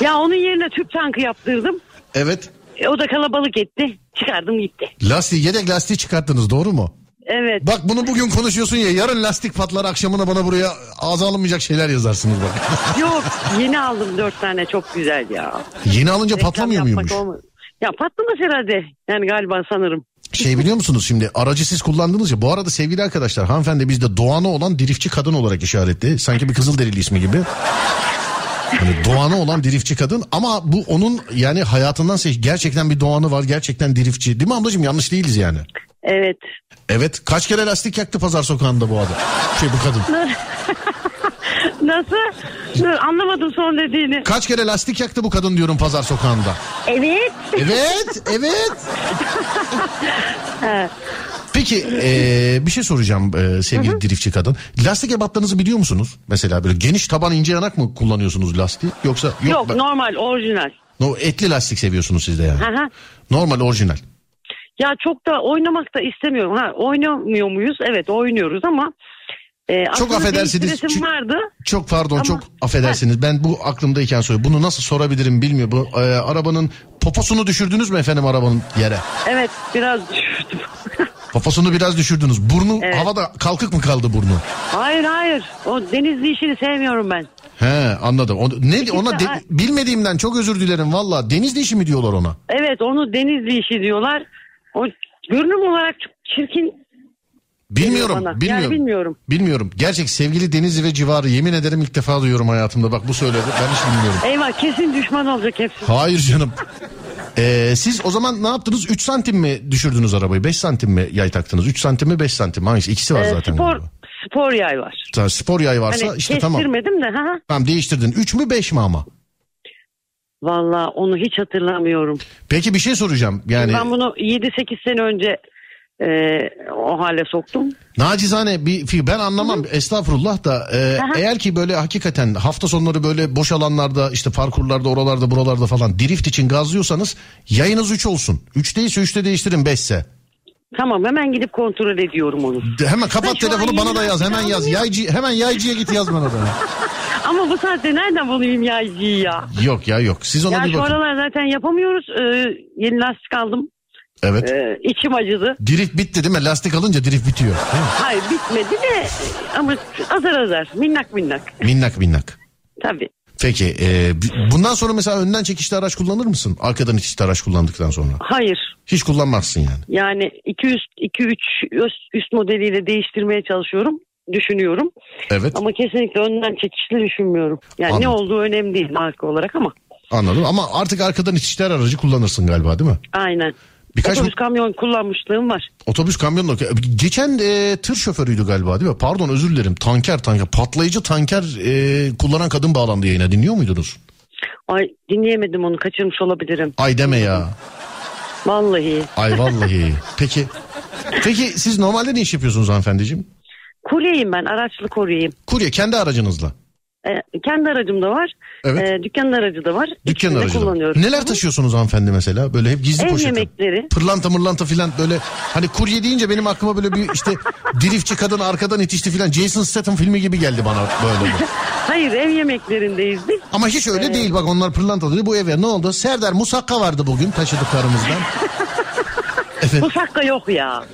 ya onun yerine tüp tankı yaptırdım. Evet. E, o da kalabalık etti. Çıkardım gitti. Lastiği yedek lastiği çıkarttınız doğru mu? Evet. Bak bunu bugün konuşuyorsun ya yarın lastik patlar akşamına bana buraya ağza alınmayacak şeyler yazarsınız bak. [laughs] Yok yeni aldım dört tane çok güzel ya. Yeni alınca Reklam patlamıyor muymuş? olmaz. Ya patlamaz herhalde. Yani galiba sanırım. Şey biliyor musunuz şimdi aracı siz kullandınız ya bu arada sevgili arkadaşlar hanımefendi bizde doğanı olan dirifçi kadın olarak işaretli. Sanki bir Kızılderili ismi gibi. Hani doğanı olan dirifçi kadın ama bu onun yani hayatından seç gerçekten bir doğanı var gerçekten dirifçi değil mi ablacığım yanlış değiliz yani. Evet. Evet kaç kere lastik yaktı pazar sokağında bu adam şey bu kadın. [laughs] Nasıl? Dur, anlamadım son dediğini. Kaç kere lastik yaktı bu kadın diyorum pazar sokağında. Evet. Evet, [laughs] evet. Peki eee, bir şey soracağım eee, sevgili dirifçi kadın. Lastik ebatlarınızı biliyor musunuz? Mesela böyle geniş taban ince yanak mı kullanıyorsunuz lastiği? Yoksa yok, Yok ben- normal orijinal. no, etli lastik seviyorsunuz siz de yani. Hı hı. Normal orijinal. Ya çok da oynamak da istemiyorum. Ha oynamıyor muyuz? Evet oynuyoruz ama e, aslında affedersiniz, çünkü- vardı. Çok pardon Ama- çok affedersiniz. Ben bu aklımdayken soruyorum. Bunu nasıl sorabilirim bilmiyorum. Bu eee, arabanın poposunu düşürdünüz mü efendim arabanın yere? Evet biraz düşürdüm. [laughs] Poposunu biraz düşürdünüz. Burnu Evet. havada kalkık mı kaldı burnu? hayır hayır. O denizli işini sevmiyorum ben. He anladım. O, ne ona de- bilmediğimden çok özür dilerim valla. Denizli işi mi diyorlar ona? Evet onu denizli işi diyorlar. O görünüm olarak çok çirkin Bilmiyorum, bana. Yani bilmiyorum. bilmiyorum. Bilmiyorum. Gerçek sevgili Denizli ve civarı yemin ederim ilk defa duyuyorum hayatımda. Bak bu söyledi. Ben hiç bilmiyorum. Eyvah kesin düşman olacak hepsi. Hayır canım. Ee, siz o zaman ne yaptınız? 3 santim mi düşürdünüz arabayı? 5 santim mi yay taktınız? 3 santim mi 5 santim mi? Hangisi? İkisi var Ee, zaten. spor galiba. spor yay var. Ta- Spor yay varsa Hani işte tamam. kestirmedim de. Ha. Tamam değiştirdin. 3 mü 5 mi ama? Valla onu hiç hatırlamıyorum. Peki bir şey soracağım. Yani Ben bunu 7-8 sene önce e, o hale soktum. nacizane bir fi- ben anlamam estağfurullah da e, Aha. eğer ki böyle hakikaten hafta sonları böyle boş alanlarda işte parkurlarda oralarda buralarda falan drift için gazlıyorsanız yayınız 3 olsun. 3 değilse 3'te değiştirin 5 ise. Tamam hemen gidip kontrol ediyorum onu. De- Hemen kapat Ben şu an telefonu bana da yaz. Hemen yaz. Yaycı hemen yaycıya git yaz bana da. [laughs] Ama bu saatte nereden bulayım yaycıyı ya? Yok ya yok. Siz ona Ya bir şu bakın. aralar zaten yapamıyoruz. Ee, yeni lastik aldım. Evet. Ee, içim acıdı. Drift bitti değil mi? Lastik alınca drift bitiyor. Değil mi? Hayır bitmedi de ama azar azar minnak minnak. Minnak minnak. Tabii. Peki e, bundan sonra mesela önden çekişli araç kullanır mısın? Arkadan çekişli araç kullandıktan sonra. Hayır. Hiç kullanmazsın yani. Yani 2 üst 2 3 üst, üst modeliyle değiştirmeye çalışıyorum. Düşünüyorum. Evet Ama kesinlikle önden çekişli düşünmüyorum. Yani ne Anladım. olduğu önemli değil marka olarak ama. anladım ama artık arkadan çekişli aracı kullanırsın galiba değil mi? Aynen. Birkaç Otobüs kamyon kullanmışlığım var. otobüs kamyon geçen e, tır şoförüydü galiba değil mi? Pardon özür dilerim. Tanker tanker patlayıcı tanker e, kullanan kadın bağlandı yayına dinliyor muydunuz? Ay dinleyemedim onu kaçırmış olabilirim. Ay deme ya. Vallahi. Ay vallahi. Peki. Peki siz normalde ne iş yapıyorsunuz hanımefendiciğim? Kuryeyim ben araçlı kuryeyim. Kurye kendi aracınızla. Ee, kendi aracım da var. Evet. Ee, dükkanın aracı da var. Dükkan İkisini de aracı da var. Neler taşıyorsunuz hanımefendi mesela? Böyle hep gizli Ev yemekleri. Pırlanta mırlanta filan böyle hani kurye deyince benim aklıma böyle bir işte [laughs] driftçi kadın arkadan itişti filan Jason Statham filmi gibi geldi bana böyle. [laughs] Hayır ev yemeklerindeyiz biz. Ama hiç öyle değil bak onlar pırlanta dedi bu eve ne oldu? Serdar musakka vardı bugün taşıdıklarımızdan. [laughs] Efendim Musakka yok ya.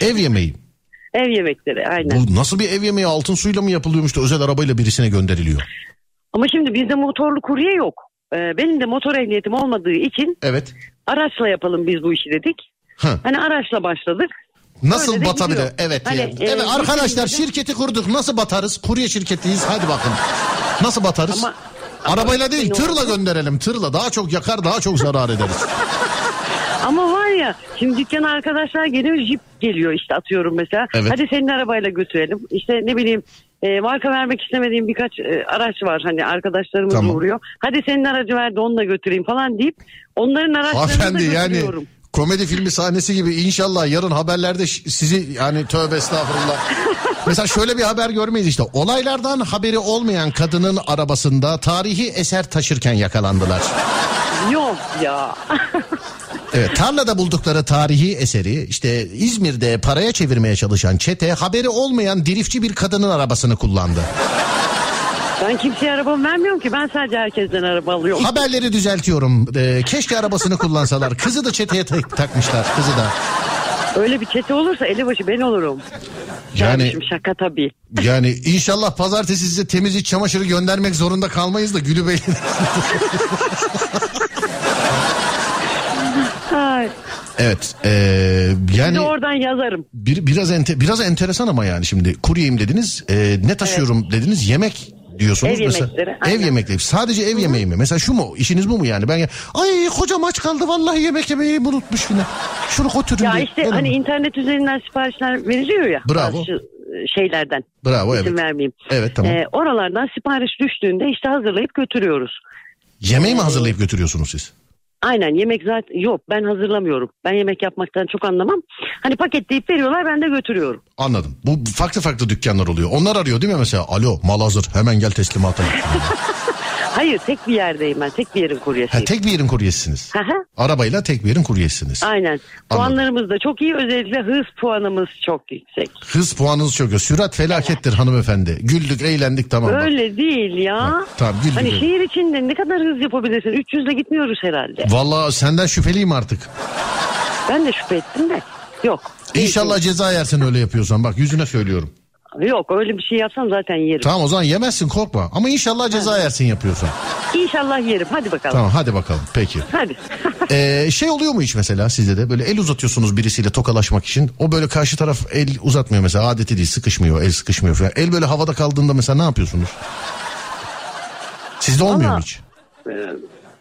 ev yemeği. Ev yemekleri aynen. Bu nasıl bir ev yemeği altın suyla mı yapılıyormuş da özel arabayla birisine gönderiliyor? Ama şimdi bizde motorlu kurye yok. Ee, benim de motor ehliyetim olmadığı için Evet. araçla yapalım biz bu işi dedik. Ha. Hani araçla başladık. Nasıl Öyle batabilir? Evet. Hani, yani. e, evet arkadaşlar bizim- şirketi kurduk. Nasıl batarız? Kurye şirketiyiz. Hadi bakın. Nasıl batarız? Ama- Arabayla değil Ne tırla oldu? gönderelim. Tırla daha çok yakar daha çok zarar ederiz. [laughs] Ama var ya şimdi dükkana arkadaşlar geliyor jip geliyor işte atıyorum mesela. Evet. Hadi senin arabayla götürelim. İşte ne bileyim e, marka vermek istemediğim birkaç e, araç var hani arkadaşlarımız Tamam. uğruyor. Hadi senin aracı ver de onunla götüreyim falan deyip onların araçlarını da Hanımefendi yani götürüyorum. komedi filmi sahnesi gibi inşallah yarın haberlerde sizi yani tövbe estağfurullah. [laughs] Mesela şöyle bir haber görmeyiz işte. Olaylardan haberi olmayan kadının arabasında tarihi eser taşırken yakalandılar. Yok ya. [laughs] Evet tarlada buldukları tarihi eseri işte İzmir'de paraya çevirmeye çalışan çete haberi olmayan driftçi bir kadının arabasını kullandı. ben kimseye arabamı vermiyorum ki ben sadece herkesten araba alıyorum. Haberleri düzeltiyorum. Ee, keşke arabasını kullansalar. Kızı da çeteye tak- takmışlar. Kızı da. Öyle bir çete olursa elebaşı ben olurum. Yani Kardeşim şaka tabii. yani inşallah pazartesi size temiz iç çamaşırı göndermek zorunda kalmayız da Gülü Bey. [laughs] Evet. ee, yani de oradan yazarım. bir, biraz ente, biraz enteresan ama yani şimdi kuryeyim dediniz. ee, ne taşıyorum dediniz? Yemek diyorsunuz Ev mesela. yemekleri, Ev yemekleri. Sadece ev yemeği mi? Mesela şu mu? İşiniz bu mu yani? Ben ay kocam aç kaldı vallahi yemek yemeyi unutmuş filan. Şunu götürün Ya diye. işte Verin hani mi? internet üzerinden siparişler veriliyor ya. Bravo. bazı şeylerden. Bravo İsim evet. vermeyeyim. Evet tamam. Ee, oralardan sipariş düştüğünde işte hazırlayıp götürüyoruz. Yemeği mi hazırlayıp götürüyorsunuz siz? Aynen yemek zaten yok ben hazırlamıyorum. Ben yemek yapmaktan çok anlamam. Hani paketleyip veriyorlar ben de götürüyorum. Anladım. Bu farklı farklı dükkanlar oluyor. Onlar arıyor değil mi mesela? Alo mal hazır hemen gel teslimata. [laughs] Hayır tek bir yerdeyim ben tek bir yerin ha, kuryesiyim. tek bir yerin kuryesisiniz. Arabayla tek bir yerin kuryesiniz. Aynen. Puanlarımız da çok iyi özellikle hız puanımız çok yüksek. Hız puanınız çok iyi. Sürat felakettir hanımefendi. Güldük eğlendik tamam. bak. Öyle değil ya. Ha, tamam, güldük, hani şehir içinde ne kadar hız yapabilirsin? 300 ile gitmiyoruz herhalde. Vallahi senden şüpheliyim artık. Ben de şüphe ettim de. Yok. İnşallah ceza yersin öyle yapıyorsan. Bak yüzüne söylüyorum. Yok öyle bir şey yapsam zaten yerim. Tamam o zaman yemezsin korkma. Ama inşallah ceza yersin yapıyorsan. İnşallah yerim. Hadi bakalım. Tamam hadi bakalım peki. Hadi. [laughs] Ee, şey oluyor mu hiç mesela sizde de böyle el uzatıyorsunuz birisiyle tokalaşmak için. O böyle karşı taraf el uzatmıyor mesela adeti değil sıkışmıyor el sıkışmıyor falan. El böyle havada kaldığında mesela ne yapıyorsunuz? Sizde olmuyor mu Valla- hiç?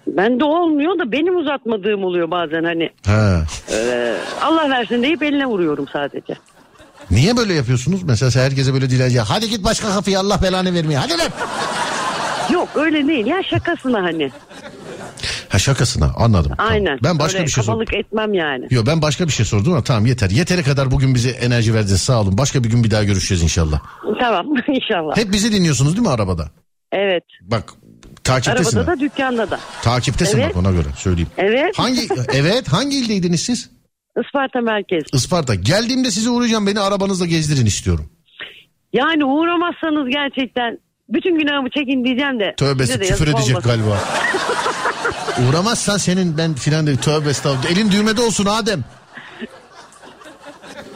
Bende olmuyor da benim uzatmadığım oluyor bazen hani. He. Ee, Allah versin deyip eline vuruyorum sadece. Niye böyle yapıyorsunuz? Mesela herkese böyle dilenci hadi git başka kapıya Allah belanı vermiyor. Hadi lan. Yok öyle değil ya şakasına hani. Ha şakasına anladım. Tamam. Aynen. Ben başka Öyle bir şey sordum. etmem yani. Yok ben başka bir şey sordum ama tamam yeter. Yeteri kadar bugün bize enerji verdiniz sağ olun. Başka bir gün bir daha görüşeceğiz inşallah. Tamam [laughs] inşallah. Hep bizi dinliyorsunuz değil mi arabada? Evet. Bak takiptesin. Arabada ha. da dükkanda da. Takiptesin Evet. bak ona göre söyleyeyim. Evet. Hangi evet hangi ildeydiniz siz? Isparta merkez. Isparta. Geldiğimde sizi uğrayacağım beni arabanızda gezdirin istiyorum. Yani uğramazsanız gerçekten bütün günahımı çekin diyeceğim de. Tövbesi size de küfür edecek olmasın. galiba. [laughs] Uğramazsan senin ben filan dedi. Tövbe estağfurullah. Elin düğmede olsun Adem.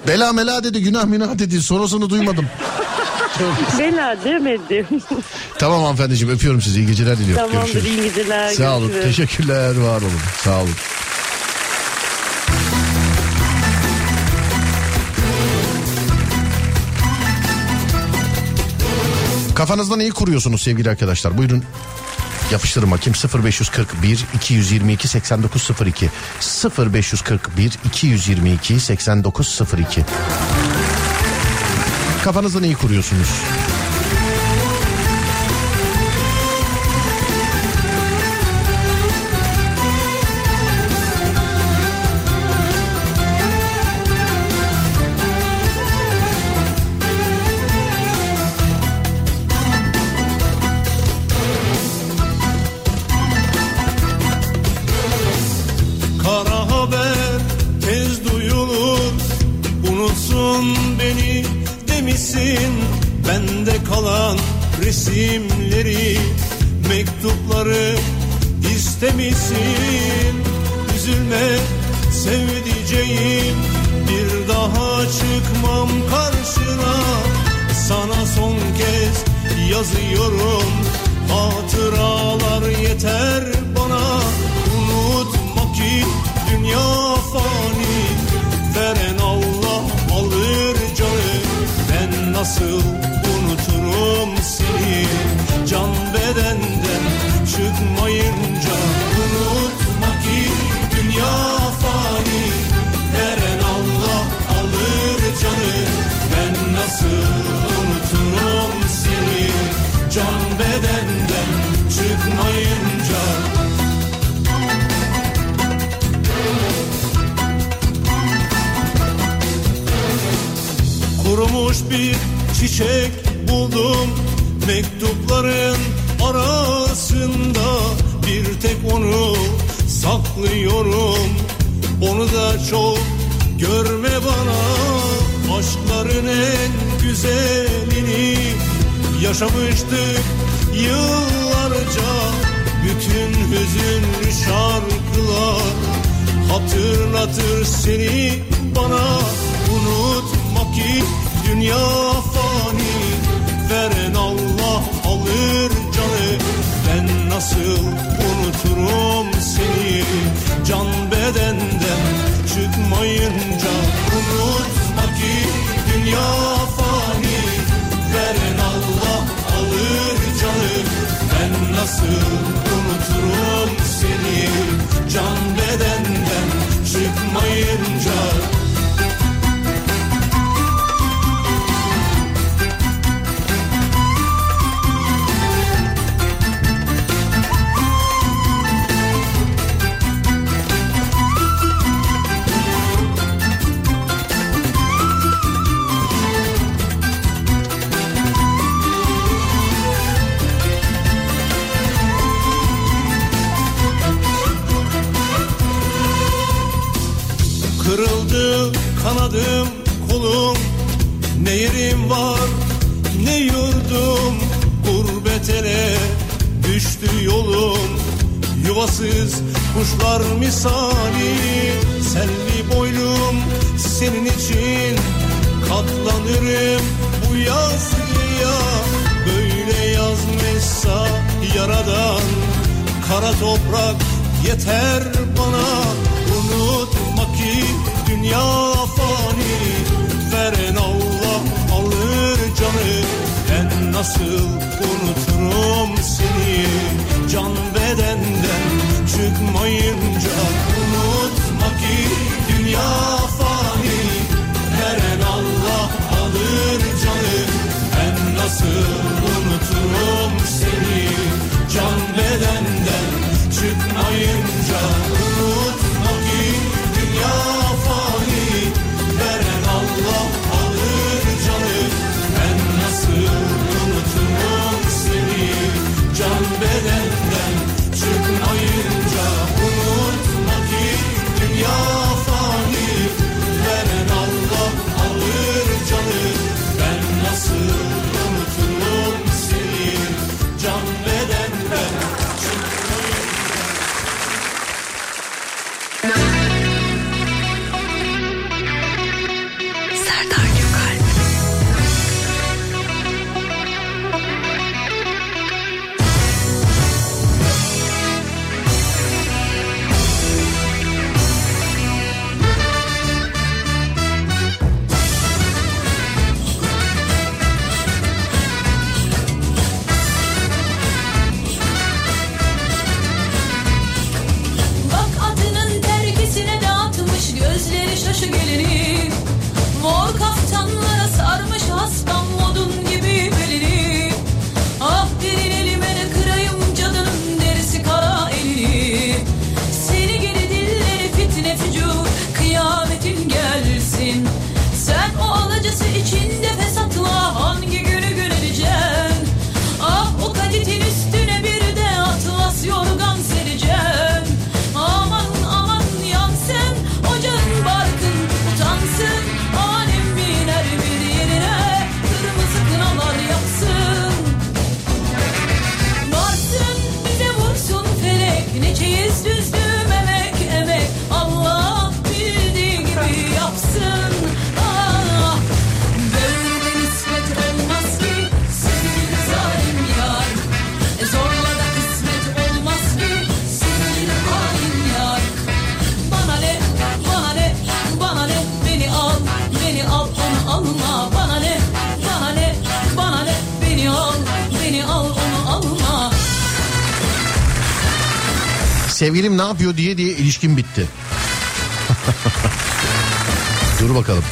Bela mela dedi günah minah dedi sonrasını duymadım. [laughs] Bela demedim. [laughs] tamam hanımefendiciğim öpüyorum sizi iyi geceler diliyorum. Tamamdır Görüşürüz. iyi geceler. Sağ olun görüşürüz. teşekkürler var olun sağ olun. Kafanızda neyi kuruyorsunuz sevgili arkadaşlar? Buyurun yapıştırın bakayım 0541 222 8902 0541 222 8902 Kafanızda neyi kuruyorsunuz? Resimleri Mektupları istemişsin. Üzülme sevdiceğim Bir daha çıkmam karşına. Sana son kez yazıyorum Hatıralar yeter bana. Unutma ki dünya fani Veren Allah alır canı. Ben nasıl bir çiçek buldum. Mektupların arasında Bir tek onu saklıyorum. Onu da çok görme bana. Aşkların en güzelini Yaşamıştık yıllarca. Bütün hüzünlü şarkılar Hatırlatır seni bana. Unutma ki dünya fani Veren Allah alır canı. Ben nasıl unuturum seni? Can bedenden çıkmayınca Unutma ki dünya fani Veren Allah alır canı. Ben nasıl unuturum seni? Can bedenden çıkmayınca kanadım kolum Ne yerim var ne yurdum. Gurbet ele düştü yolum Yuvasız kuşlar misali. Selvi boylum senin için? Katlanırım bu yazgıya Böyle yazmışsa yaradan Kara toprak yeter bana. Unutma ki dünya fani. Veren Allah alır canı. Ben nasıl unuturum seni? Can bedenden çıkmayınca Unutma ki dünya fani. Veren Allah alır canı. Ben nasıl unuturum seni? Can bedenden çıkmayınca bedenden Sevgilim ne yapıyor diye diye ilişkim bitti. [laughs] Dur bakalım.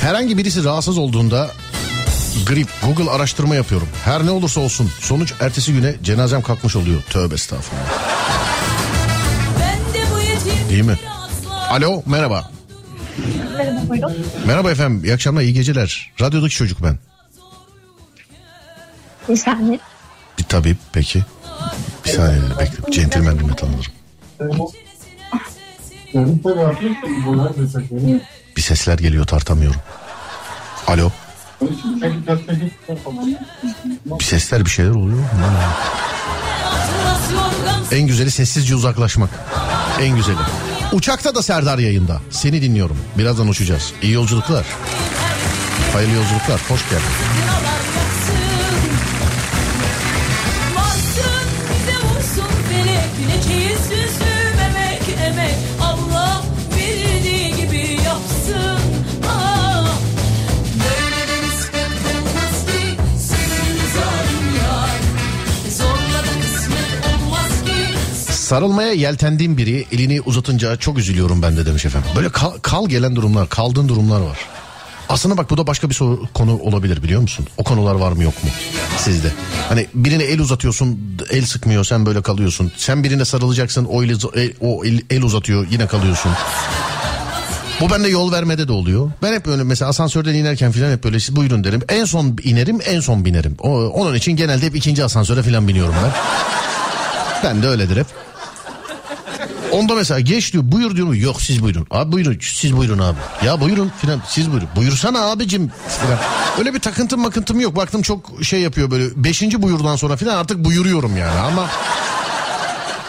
Herhangi birisi rahatsız olduğunda grip Google araştırma yapıyorum. Her ne olursa olsun sonuç ertesi güne cenazem kalkmış oluyor. Tövbe estağfurullah. Değil mi? Alo merhaba. Merhaba efendim iyi akşamlar iyi geceler. Radyodaki çocuk ben. Bir saniye. Bir tabii peki. Bir saniye bekle. Centilmen bir tanırım. Bir sesler geliyor tartamıyorum. Alo. Bir sesler bir şeyler oluyor. En güzeli sessizce uzaklaşmak. En güzeli. Uçakta da Serdar yayında. Seni dinliyorum. Birazdan uçacağız. İyi yolculuklar. Hayırlı yolculuklar. Hoş geldin. Sarılmaya yeltendiğim biri elini uzatınca çok üzülüyorum ben de demiş efendim. Böyle kal, kal gelen durumlar, kaldığın durumlar var. Aslında bak bu da başka bir soru, konu olabilir biliyor musun? O konular var mı yok mu sizde? Hani birine el uzatıyorsun el sıkmıyor sen böyle kalıyorsun. Sen birine sarılacaksın o, el, o el, el uzatıyor yine kalıyorsun. Bu bende yol vermede de oluyor. Ben hep böyle mesela asansörden inerken falan hep böyle siz buyurun derim. En son inerim en son binerim. O, onun için genelde hep ikinci asansöre falan biniyorum ben. Ben de öyledir hep. Onda mesela geç diyor buyur diyorum yok siz buyurun. Abi buyurun siz buyurun abi. Ya buyurun filan siz buyurun. Buyursana abicim filan. Öyle bir takıntım makıntım yok. Baktım çok şey yapıyor böyle. Beşinci buyurdan sonra filan artık buyuruyorum yani ama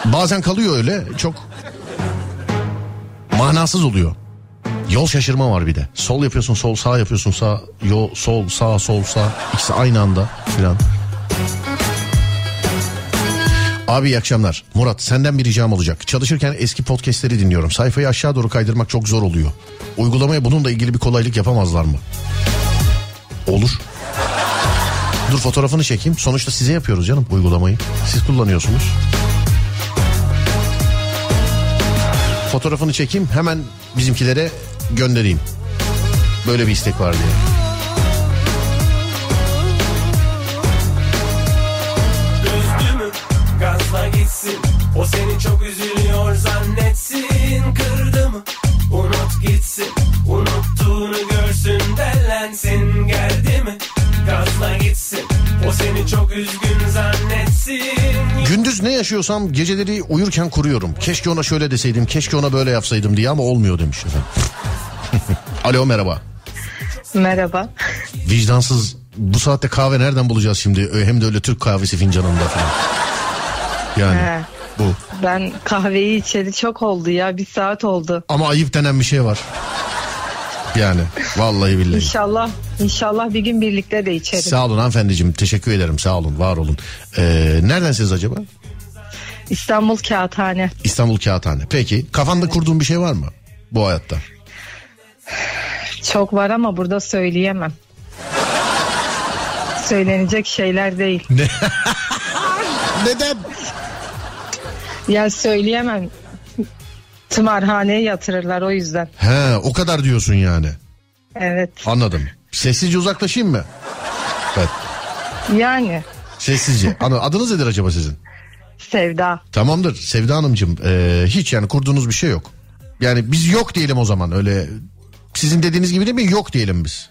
bazen kalıyor öyle çok manasız oluyor. Yol şaşırma var bir de. Sol yapıyorsun sol sağ yapıyorsun sağ yol sol sağ sol sağ ikisi aynı anda filan. Abi iyi akşamlar. Murat senden bir ricam olacak. Çalışırken eski podcastleri dinliyorum. Sayfayı aşağı doğru kaydırmak çok zor oluyor. Uygulamaya bununla ilgili bir kolaylık yapamazlar mı? Olur. Dur fotoğrafını çekeyim. Sonuçta size yapıyoruz canım uygulamayı. Siz kullanıyorsunuz. Fotoğrafını çekeyim hemen bizimkilere göndereyim. Böyle bir istek var diye. Gitsin O seni çok üzülüyor zannetsin Kırdı mı unut gitsin Unuttuğunu görsün dellensin Geldi mi gazla gitsin O seni çok üzgün zannetsin Gündüz ne yaşıyorsam geceleri uyurken kuruyorum. Keşke ona şöyle deseydim, keşke ona böyle yapsaydım diye ama olmuyor demiş efendim. [laughs] Alo merhaba. Merhaba. Vicdansız bu saatte kahve nereden bulacağız şimdi? Hem de öyle Türk kahvesi fincanında falan. Yani He. bu. Ben kahveyi içeri çok oldu ya. Bir saat oldu. Ama ayıp denen bir şey var. Yani vallahi billahi. İnşallah, inşallah bir gün birlikte de içeriz. Sağ olun hanımefendiciğim teşekkür ederim sağ olun var olun. Ee, neredensiniz acaba? İstanbul Kağıthane. İstanbul Kağıthane. Peki kafanda kurduğun bir şey var mı bu hayatta? Çok var ama burada söyleyemem. Söylenecek şeyler değil. [laughs] Neden? Ya söyleyemem. Tımarhaneye yatırırlar o yüzden. He o kadar diyorsun yani. Evet. Anladım. Sessizce uzaklaşayım mı? Evet. Yani Sessizce. Adınız nedir acaba sizin? sevda. Tamamdır Sevda Hanımcığım. ee, hiç yani kurduğunuz bir şey yok. Yani biz yok diyelim o zaman öyle. Sizin dediğiniz gibi değil mi? Yok diyelim biz.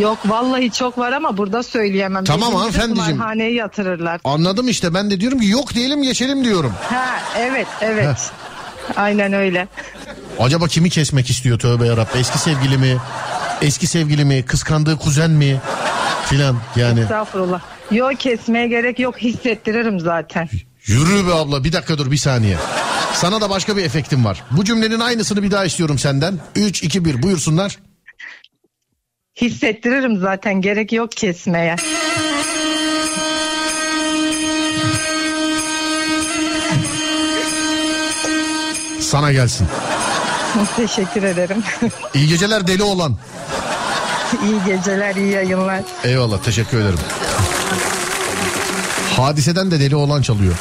Yok vallahi çok var ama burada söyleyemem. Tamam Bizim hanımefendiciğim. Tımarhaneye yatırırlar. Anladım işte ben de diyorum ki yok diyelim geçelim diyorum. Ha evet evet. Aynen öyle. Acaba kimi kesmek istiyor tövbe yarabbim? Eski sevgili mi? Eski sevgili mi? Kıskandığı kuzen mi? Filan yani. Estağfurullah. Yok kesmeye gerek yok hissettiririm zaten. Yürü be abla bir dakika dur bir saniye. Sana da başka bir efektim var. Bu cümlenin aynısını bir daha istiyorum senden. 3, 2, 1 buyursunlar. Hissettiririm zaten gerek yok kesmeye. Sana gelsin. Teşekkür ederim. [laughs] İyi geceler deli olan. iyi geceler, iyi yayınlar. Eyvallah teşekkür ederim. Hadiseden de deli olan çalıyor.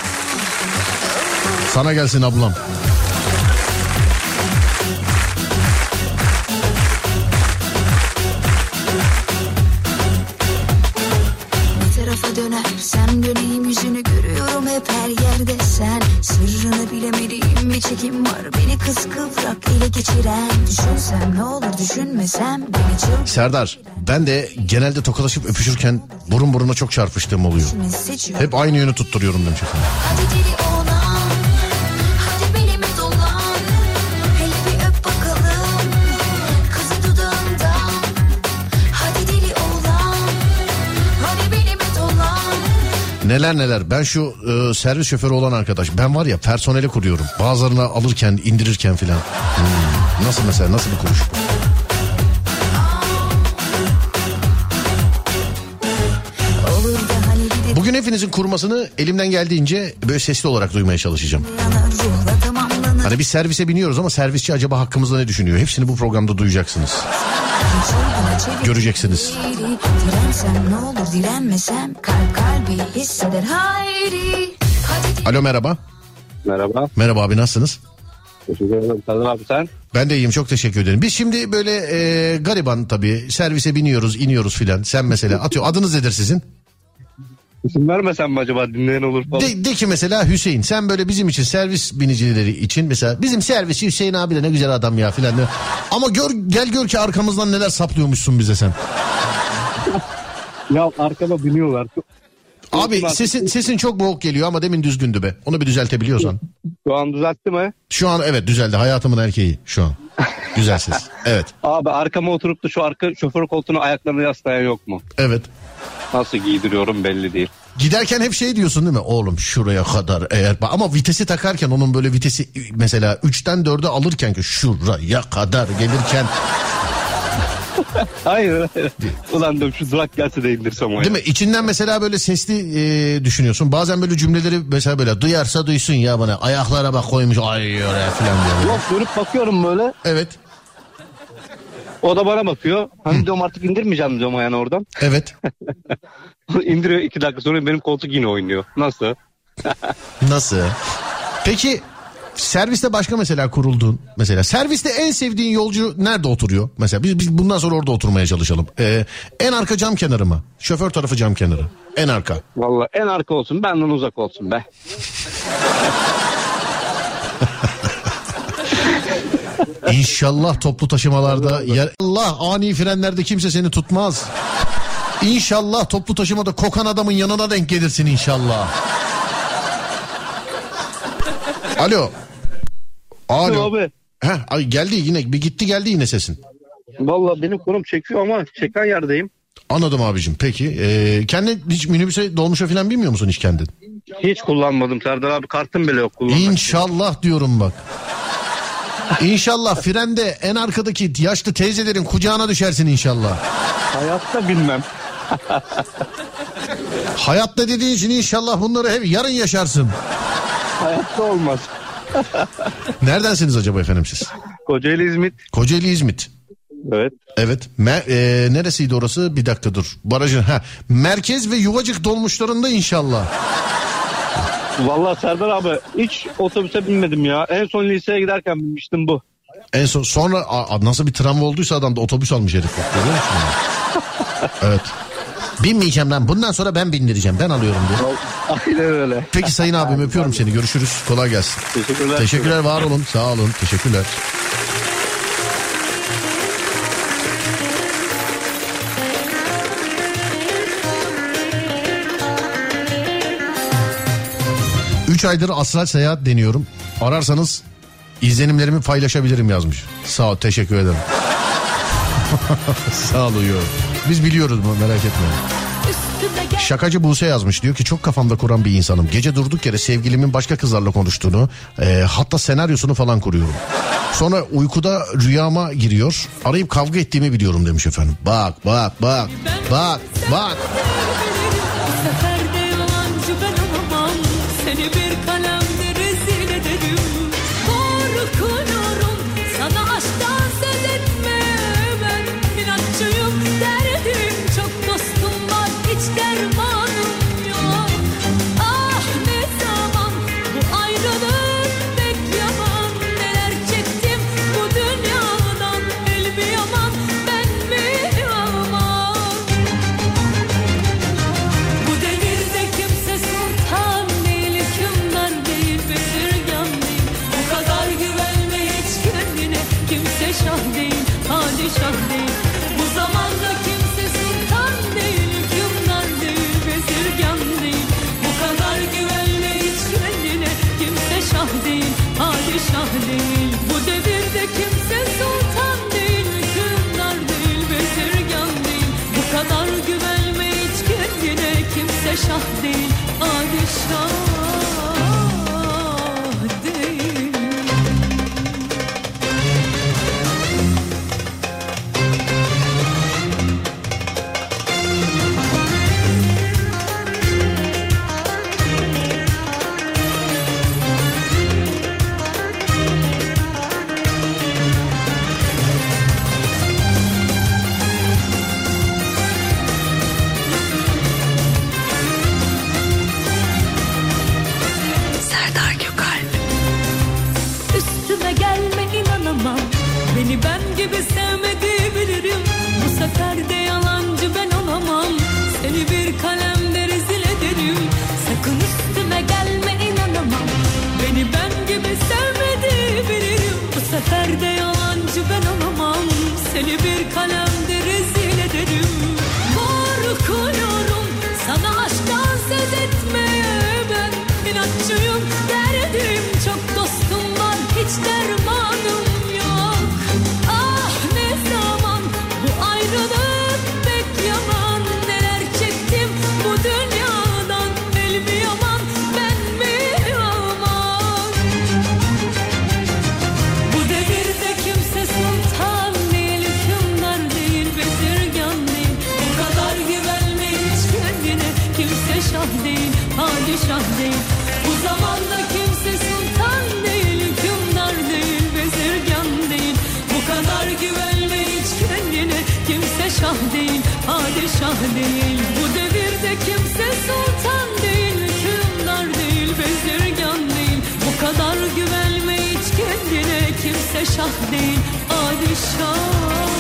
Sana gelsin ablam. Çekim var beni kıskıvrak ele geçiren Düşünsem ne olur düşünmesem beni çılgın Serdar ben de genelde tokalaşıp öpüşürken burun buruna çok çarpıştığım oluyor. Hep aynı yönü tutturuyorum demiş efendim. Neler neler ben şu e, servis şoförü olan arkadaş ben var ya personeli kuruyorum. Bazılarına alırken indirirken filan. Hmm, Nasıl mesela nasıl bir kuruş? Bir Bugün hepinizin kurmasını elimden geldiğince böyle sesli olarak duymaya çalışacağım. Hani biz servise biniyoruz ama servisçi acaba hakkımızda ne düşünüyor? Hepsini bu programda duyacaksınız. Göreceksiniz. Alo merhaba. Merhaba. Merhaba abi nasılsınız? Teşekkür ederim. Abi sen? Ben de iyiyim çok teşekkür ederim. Biz şimdi böyle e, gariban tabii servise biniyoruz iniyoruz filan. Sen mesela atıyor adınız nedir sizin? İsim vermesem mi acaba dinleyen olur falan. De, de ki mesela Hüseyin sen böyle bizim için servis binicileri için mesela bizim servisçi Hüseyin abi de ne güzel adam ya filan. Ama gör gel gör ki arkamızdan neler saplıyormuşsun bize sen. Ya arkama biniyorlar. Abi sesin sesin çok boğuk geliyor ama demin düzgündü be. Onu bir düzeltebiliyorsan. Şu an düzeltti mi? Şu an evet düzeldi hayatımın erkeği şu an. Güzel ses. Evet. Abi arkama oturup da şu arka şoför koltuğuna ayaklarını yaslayan yok mu? Evet. Nasıl giydiriyorum belli değil. Giderken hep şey diyorsun değil mi? Oğlum şuraya kadar eğer ama vitesi takarken onun böyle vitesi mesela 3'ten 4'e alırken ki şuraya kadar gelirken [laughs] Hayır. Ulan diyorum şu durak gelse de indirsem o ya. değil mi? İçinden mesela böyle sesli e, düşünüyorsun. Bazen böyle cümleleri mesela böyle duyarsa duysun ya bana ayaklara bak koymuş ay oraya falan diyor. Yok dönüp bakıyorum böyle. Evet. O da bana bakıyor. Hani diyorum artık indirmeyeceğim diyorum yani oradan. [laughs] Evet. [laughs] İndiriyor iki dakika sonra benim koltuk yine oynuyor. Nasıl? [laughs] Nasıl? Peki serviste başka mesela kurulduğun mesela serviste en sevdiğin yolcu nerede oturuyor? Mesela biz, biz bundan sonra orada oturmaya çalışalım. Ee, en arka cam kenarı mı? Şoför tarafı cam kenarı. En arka. Vallahi en arka olsun benden uzak olsun be. İnşallah toplu taşımalarda yer... Allah ani frenlerde kimse seni tutmaz. İnşallah toplu taşımada kokan adamın yanına denk gelirsin inşallah. Alo. Alo. Abi. Heh, ay geldi yine bir gitti geldi yine sesin. Vallahi benim konum çekiyor ama çeken yerdeyim. Anladım abicim peki. Ee, kendi hiç minibüse dolmuşa falan bilmiyor musun hiç kendin? Hiç kullanmadım Serdar abi kartım bile yok kullanmak. İnşallah diyorum bak. İnşallah frende en arkadaki yaşlı teyzelerin kucağına düşersin inşallah. Hayatta bilmem. Hayatta dediğin için inşallah bunları hep yarın yaşarsın. Hayatta olmaz. Neredensiniz acaba efendim siz? Kocaeli İzmit. Kocaeli İzmit. Evet. Evet. Me- e, neresiydi orası? Bir dakika dur. Barajın. Ha. Merkez ve Yuvacık dolmuşlarında inşallah. Vallahi Serdar abi hiç otobüse binmedim ya. En son liseye giderken binmiştim bu. En son sonra a- nasıl bir travma olduysa adam da otobüs almış herif. Görüyor musun? [laughs] evet. Binmeyeceğim lan. Bundan sonra ben bindireceğim. Ben alıyorum diye. Aynen öyle. Peki sayın abim öpüyorum seni. Görüşürüz. Kolay gelsin. Teşekkürler. Teşekkürler var olun. Sağ olun. Teşekkürler. Üç aydır astral seyahat deniyorum. Ararsanız izlenimlerimi paylaşabilirim yazmış. Sağ ol teşekkür ederim. [laughs] Sağ ol uyuyor. Biz biliyoruz bunu merak etme. Şakacı Buse yazmış diyor ki çok kafamda kuran bir insanım. Gece durduk yere sevgilimin başka kızlarla konuştuğunu e, hatta senaryosunu falan kuruyorum. Sonra uykuda rüyama giriyor. Arayıp kavga ettiğimi biliyorum demiş efendim. Bak bak bak bak bak. Seni bir kimse şah şah değil, padişah.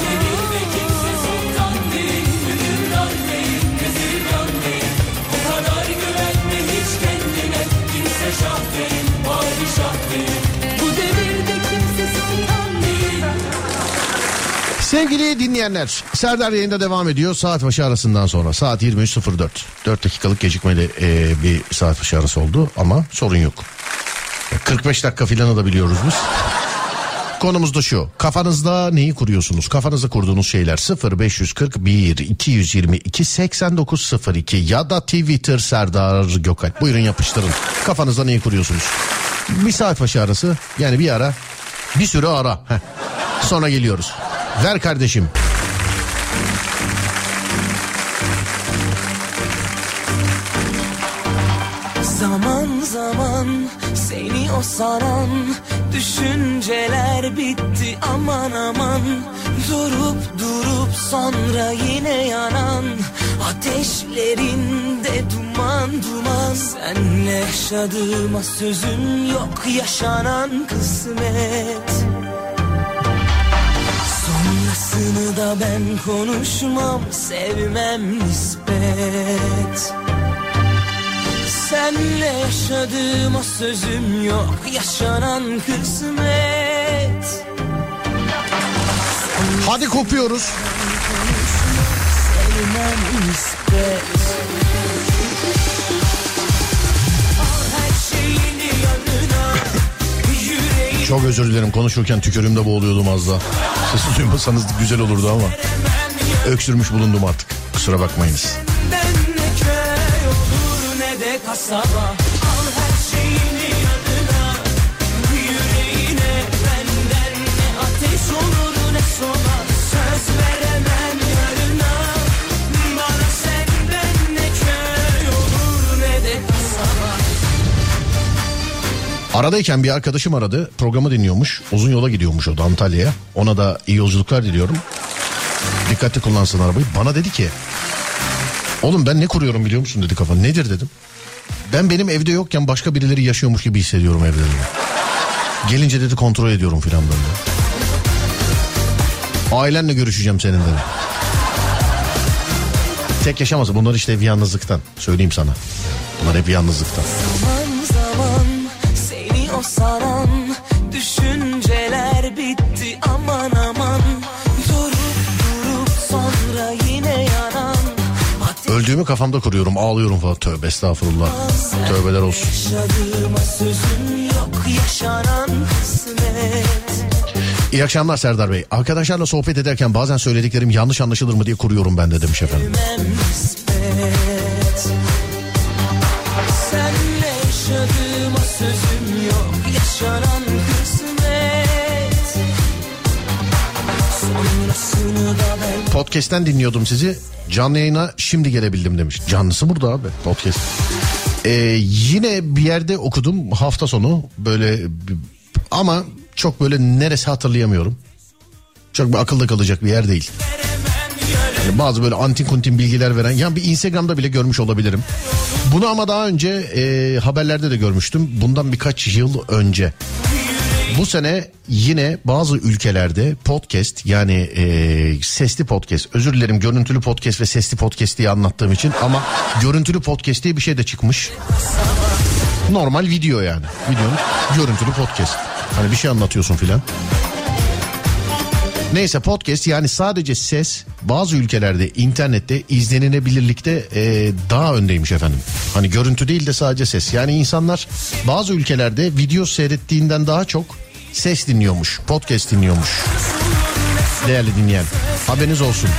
Devirde kimse sultan değil, hükümdar değil, bezirgan değil. Bu kadar güvenme hiç kendine, kimse şah değil. Bu devirde kimse sultan değil. Sevgili dinleyenler Serdar yayında devam ediyor saat başı arasından sonra saat 23.04 4 dakikalık gecikmeli e, bir saat başı arası oldu ama sorun yok 45 dakika filan alabiliyoruz biz Konumuz da şu. Kafanızda neyi kuruyorsunuz? Kafanızda kurduğunuz şeyler 0541 222 8902 ya da Twitter Serdar Gökalp. Buyurun yapıştırın. Kafanızda neyi kuruyorsunuz? Bir saat başı arası. Yani bir ara. Bir süre ara. Heh. sonra geliyoruz. Ver kardeşim. Zaman zaman seni o saran düşünceler bitti aman aman. Durup durup sonra yine yanan ateşlerinde duman duman. Senle yaşadığıma sözüm yok yaşanan kısmet. Sonrasını da ben konuşmam sevmem nispet Senle yaşadığıma sözüm yok yaşanan kısmet hadi kopuyoruz Çok özür dilerim konuşurken tükürüğümde boğuluyordum az daha. Sesi duymasanız güzel olurdu ama. Öksürmüş bulundum artık. Kusura bakmayınız. Kasaba Al her şeyini yanına Yüreğine benden ne ateş olur ne soba Söz veremem yarına Bana senden ne köy olur ne de kasaba Aradayken bir arkadaşım aradı. Programı dinliyormuş. Uzun yola gidiyormuş o da Antalya'ya. Ona da iyi yolculuklar diliyorum. Dikkatli kullansın arabayı. Bana dedi ki... Oğlum ben ne kuruyorum biliyor musun dedi kafa. Nedir dedim. Ben benim evde yokken başka birileri yaşıyormuş gibi hissediyorum evde. Gelince dedi kontrol ediyorum filan böyle. Ailenle görüşeceğim senin dedi. Tek yaşaması bunlar işte ev yalnızlıktan. Söyleyeyim sana. Bunlar hep yalnızlıktan. Öldüğümü kafamda kuruyorum ağlıyorum falan. Tövbe estağfurullah. Tövbeler olsun. İyi akşamlar Serdar Bey. Arkadaşlarla sohbet ederken bazen söylediklerim yanlış anlaşılır mı diye kuruyorum ben de demiş efendim. Senle yaşadığıma sözüm yok yaşanan Podcast'ten dinliyordum sizi. Canlı yayına şimdi gelebildim demiş. Canlısı burada abi podcast. Ee, yine bir yerde okudum hafta sonu böyle ama çok böyle neresi hatırlayamıyorum. Çok bir akılda kalacak bir yer değil. Yani bazı böyle antin kuntin bilgiler veren yani bir Instagram'da bile görmüş olabilirim. Bunu ama daha önce e, haberlerde de görmüştüm. Bundan birkaç yıl önce. Bu sene yine bazı ülkelerde podcast yani e, sesli podcast özür dilerim görüntülü podcast ve sesli podcast diye anlattığım için ama görüntülü podcast diye bir şey de çıkmış. Normal video yani videonun görüntülü podcast. Hani bir şey anlatıyorsun filan. Neyse podcast yani sadece ses bazı ülkelerde internette izlenilebilirlikte e, daha öndeymiş efendim. Hani görüntü değil de sadece ses. Yani insanlar bazı ülkelerde video seyrettiğinden daha çok ses dinliyormuş. Podcast dinliyormuş. Değerli dinleyen haberiniz olsun.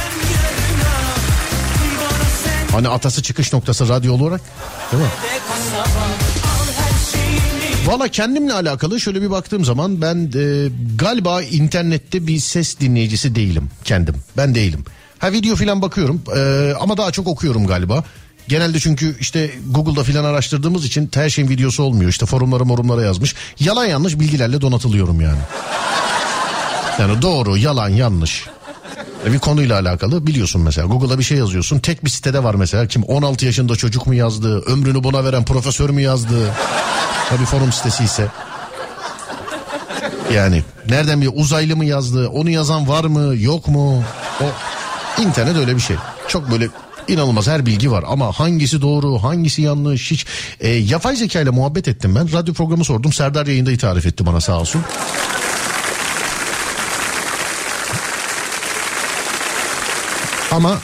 Hani atası çıkış noktası radyo olarak değil mi? Valla kendimle alakalı şöyle bir baktığım zaman ben e, galiba internette bir ses dinleyicisi değilim kendim. Ben değilim. Ha video filan bakıyorum e, ama daha çok okuyorum galiba. Genelde çünkü işte Google'da filan araştırdığımız için her şeyin videosu olmuyor. İşte forumlara morumlara yazmış. Yalan yanlış bilgilerle donatılıyorum yani. Yani doğru yalan yanlış. E, Bir konuyla alakalı. Biliyorsun mesela Google'a bir şey yazıyorsun. Tek bir sitede var mesela. Kim 16 yaşında çocuk mu yazdı? Ömrünü buna veren profesör mü yazdı? Tabii forum sitesi ise. Yani nereden bir uzaylı mı yazdı? Onu yazan var mı? Yok mu? O internet öyle bir şey. Çok böyle inanılmaz her bilgi var. Ama hangisi doğru hangisi yanlış hiç E, yapay zeka ile muhabbet ettim ben. Radyo programı sordum. Serdar yayında tarif etti bana sağ olsun Ama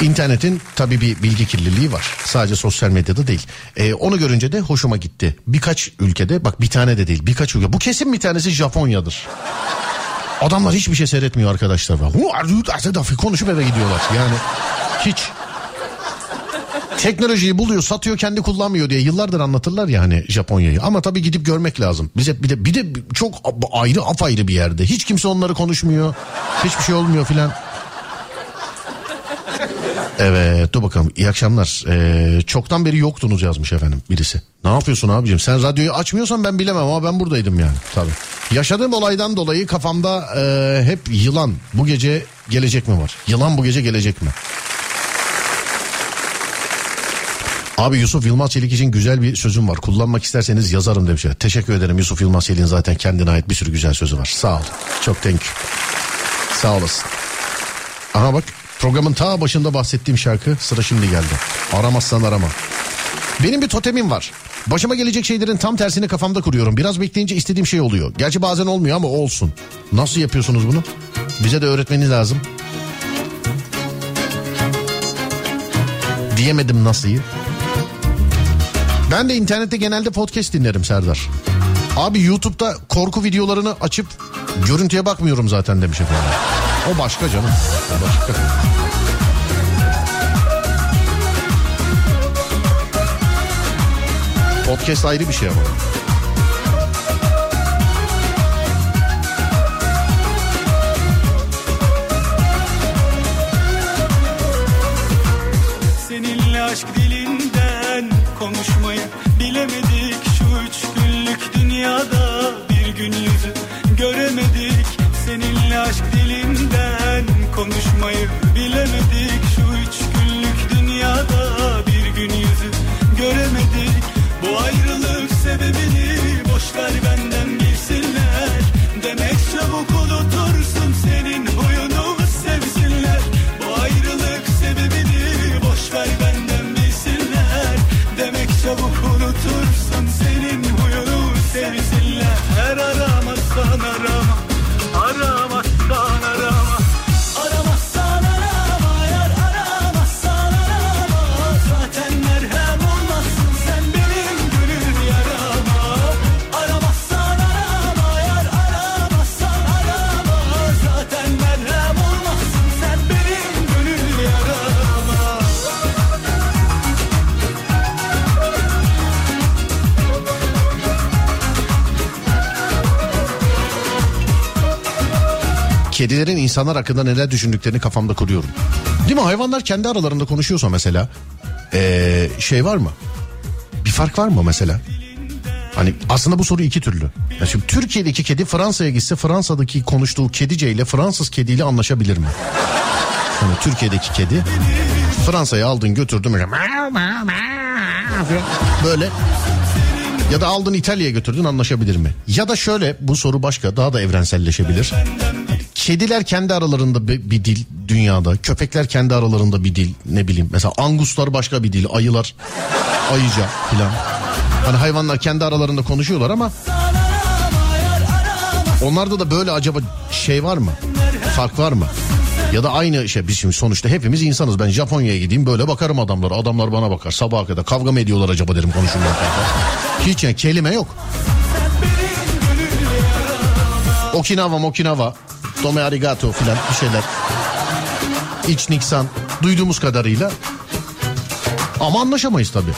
internetin tabii bir bilgi kirliliği var. Sadece sosyal medyada değil. Ee, onu görünce de hoşuma gitti. Birkaç ülkede bak bir tane de değil birkaç ülke. Bu kesin bir tanesi Japonya'dır. Adamlar hiçbir şey seyretmiyor arkadaşlar. Konuşup eve gidiyorlar. Yani hiç teknolojiyi buluyor satıyor kendi kullanmıyor diye yıllardır anlatırlar ya hani Japonya'yı ama tabii gidip görmek lazım. Bize bir de bir de çok ayrı apayrı bir yerde. Hiç kimse onları konuşmuyor. Hiçbir şey olmuyor filan. Evet dur bakalım iyi akşamlar. Ee, çoktan beri yoktunuz yazmış efendim birisi. Ne yapıyorsun abicim sen radyoyu açmıyorsan ben bilemem ama ben buradaydım yani tabii. Yaşadığım olaydan dolayı kafamda e, hep yılan bu gece gelecek mi var? Yılan bu gece gelecek mi? Abi Yusuf Yılmaz Çelik için güzel bir sözüm var. Kullanmak isterseniz yazarım demiş. Teşekkür ederim Yusuf Yılmaz Çelik'in zaten kendine ait bir sürü güzel sözü var. Sağ ol. Çok thank you. Sağ olasın. Aha bak programın ta başında bahsettiğim şarkı sıra şimdi geldi. Aramazsan arama. Benim bir totemim var. Başıma gelecek şeylerin tam tersini kafamda kuruyorum. Biraz bekleyince istediğim şey oluyor. Gerçi bazen olmuyor ama olsun. Nasıl yapıyorsunuz bunu? Bize de öğretmeniz lazım. Diyemedim nasıl'yı. Ben de internette genelde podcast dinlerim Serdar. Abi YouTube'da korku videolarını açıp görüntüye bakmıyorum zaten demiş efendim. O başka canım. O başka. Podcast ayrı bir şey ama. Dünyada bir gün yüzü göremedik. Seninle aşk dilinden konuşmayı Kedilerin insanlar hakkında neler düşündüklerini kafamda kuruyorum. Değil mi? Hayvanlar kendi aralarında konuşuyorsa mesela ee, şey var mı? Bir fark var mı mesela? Hani aslında bu soru iki türlü. Ya şimdi Türkiye'deki kedi Fransa'ya gitse Fransa'daki konuştuğu kedice ile Fransız kediyle anlaşabilir mi? Hani Türkiye'deki kedi Fransa'ya aldın götürdün böyle ya da aldın İtalya'ya götürdün anlaşabilir mi? Ya da şöyle bu soru başka daha da evrenselleşebilir. Kediler kendi aralarında bir, bir dil dünyada. Köpekler kendi aralarında bir dil ne bileyim. Mesela anguslar başka bir dil. Ayılar ayıca filan. Hani hayvanlar kendi aralarında konuşuyorlar ama onlarda da böyle acaba şey var mı? Fark var mı? Ya da aynı şey biz şimdi sonuçta hepimiz insanız. Ben Japonya'ya gideyim böyle bakarım adamlara. Adamlar bana bakar sabaha kadar. Kavga mı ediyorlar acaba derim konuşurlar. [laughs] Hiç yani kelime yok. Okinawa Okinawa. Dome arigato filan bir şeyler. İç Niksan duyduğumuz kadarıyla. Ama anlaşamayız tabii.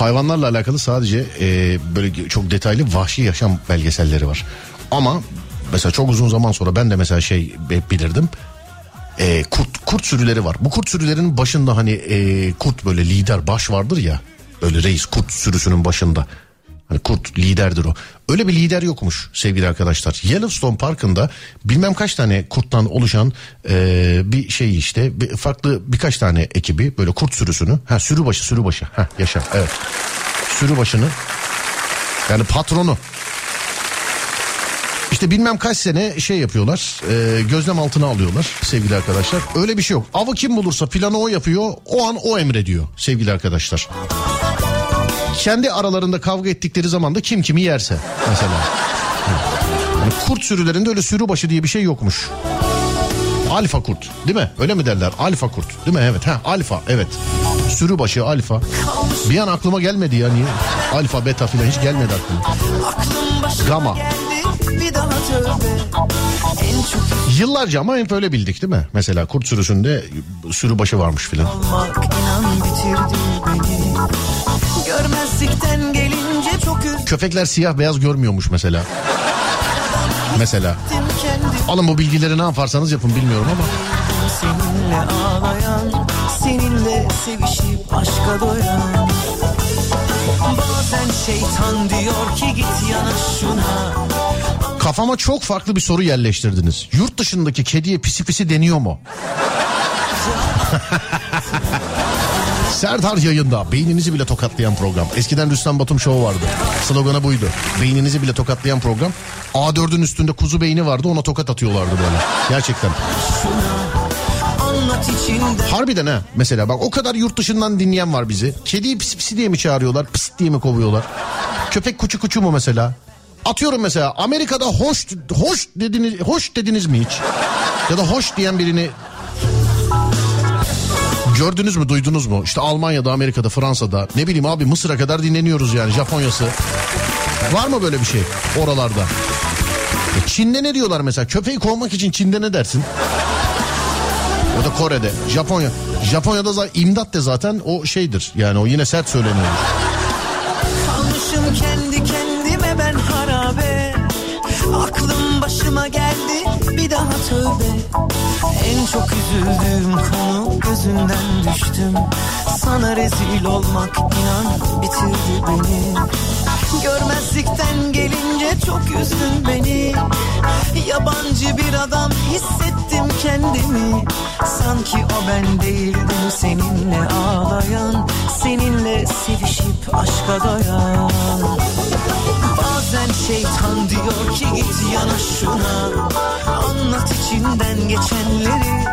hayvanlarla alakalı sadece e, böyle çok detaylı vahşi yaşam belgeselleri var. Ama mesela çok uzun zaman sonra ben de mesela şey bilirdim. E, kurt kurt sürüleri var. Bu kurt sürülerinin başında hani e, kurt böyle lider baş vardır ya. Böyle reis kurt sürüsünün başında. Hani kurt liderdir o. Öyle bir lider yokmuş sevgili arkadaşlar. Yellowstone Parkı'nda bilmem kaç tane kurttan oluşan e, bir şey işte bir, farklı birkaç tane ekibi böyle kurt sürüsünü. Ha sürü başı sürü başı. Ha yaşa evet. Sürü başını yani patronu işte bilmem kaç sene şey yapıyorlar. e, gözlem altına alıyorlar sevgili arkadaşlar. Öyle bir şey yok. Avı kim bulursa planı o yapıyor. O an o emrediyor sevgili arkadaşlar. Kendi aralarında kavga ettikleri zaman da kim kimi yerse mesela. Yani kurt sürülerinde öyle sürü başı diye bir şey yokmuş. Alfa kurt değil mi? Öyle mi derler? Alfa kurt değil mi? Evet. Ha, alfa evet. Sürü başı alfa. Bir an aklıma gelmedi ya niye? Alfa beta filan hiç gelmedi aklıma. Gama. Bir daha tövbe En çok Yıllarca ama hep öyle bildik değil mi? Mesela kurt sürüsünde sürü başı varmış filan. Köpekler siyah beyaz görmüyormuş mesela. Mesela. Alın bu bilgileri ne yaparsanız yapın bilmiyorum ama. Seninle ağlayan Seninle sevişip aşka doyan Bazen şeytan diyor ki git yana şuna Kafama çok farklı bir soru yerleştirdiniz. Yurt dışındaki kediye pisi pisi deniyor mu? [laughs] Serdar yayında beyninizi bile tokatlayan program. Eskiden Rüstem Batum Show vardı. Sloganı buydu. Beyninizi bile tokatlayan program. A4'ün üstünde kuzu beyni vardı ona tokat atıyorlardı böyle. Gerçekten. Harbiden ha. Mesela bak o kadar yurt dışından dinleyen var bizi. Kediyi pis pisi diye mi çağırıyorlar? Pis diye mi kovuyorlar? Köpek kuçu kuçu mu mesela? Atıyorum mesela Amerika'da hoş hoş dediniz hoş dediniz mi hiç? Ya da hoş diyen birini gördünüz mü duydunuz mu? İşte Almanya'da Amerika'da Fransa'da ne bileyim abi Mısır'a kadar dinleniyoruz yani Japonya'sı. Var mı böyle bir şey oralarda? E, Çin'de ne diyorlar mesela? Köpeği kovmak için Çin'de ne dersin? Ya da Kore'de, Japonya. Japonya'da zaten imdat de zaten o şeydir. Yani o yine sert söyleniyor. Kalmışım kendi kendime ben harabe Aklım başıma geldi bir daha tövbe. En çok üzüldüğüm konu gözünden düştüm. Sana rezil olmak inan bitirdi beni. Görmezlikten gelince çok üzdün beni. Yabancı bir adam hissettim kendimi. Sanki o ben değildim seninle ağlayan Seninle sevişip aşka doyan şeytan diyor ki git yana şuna Anlat içinden geçenleri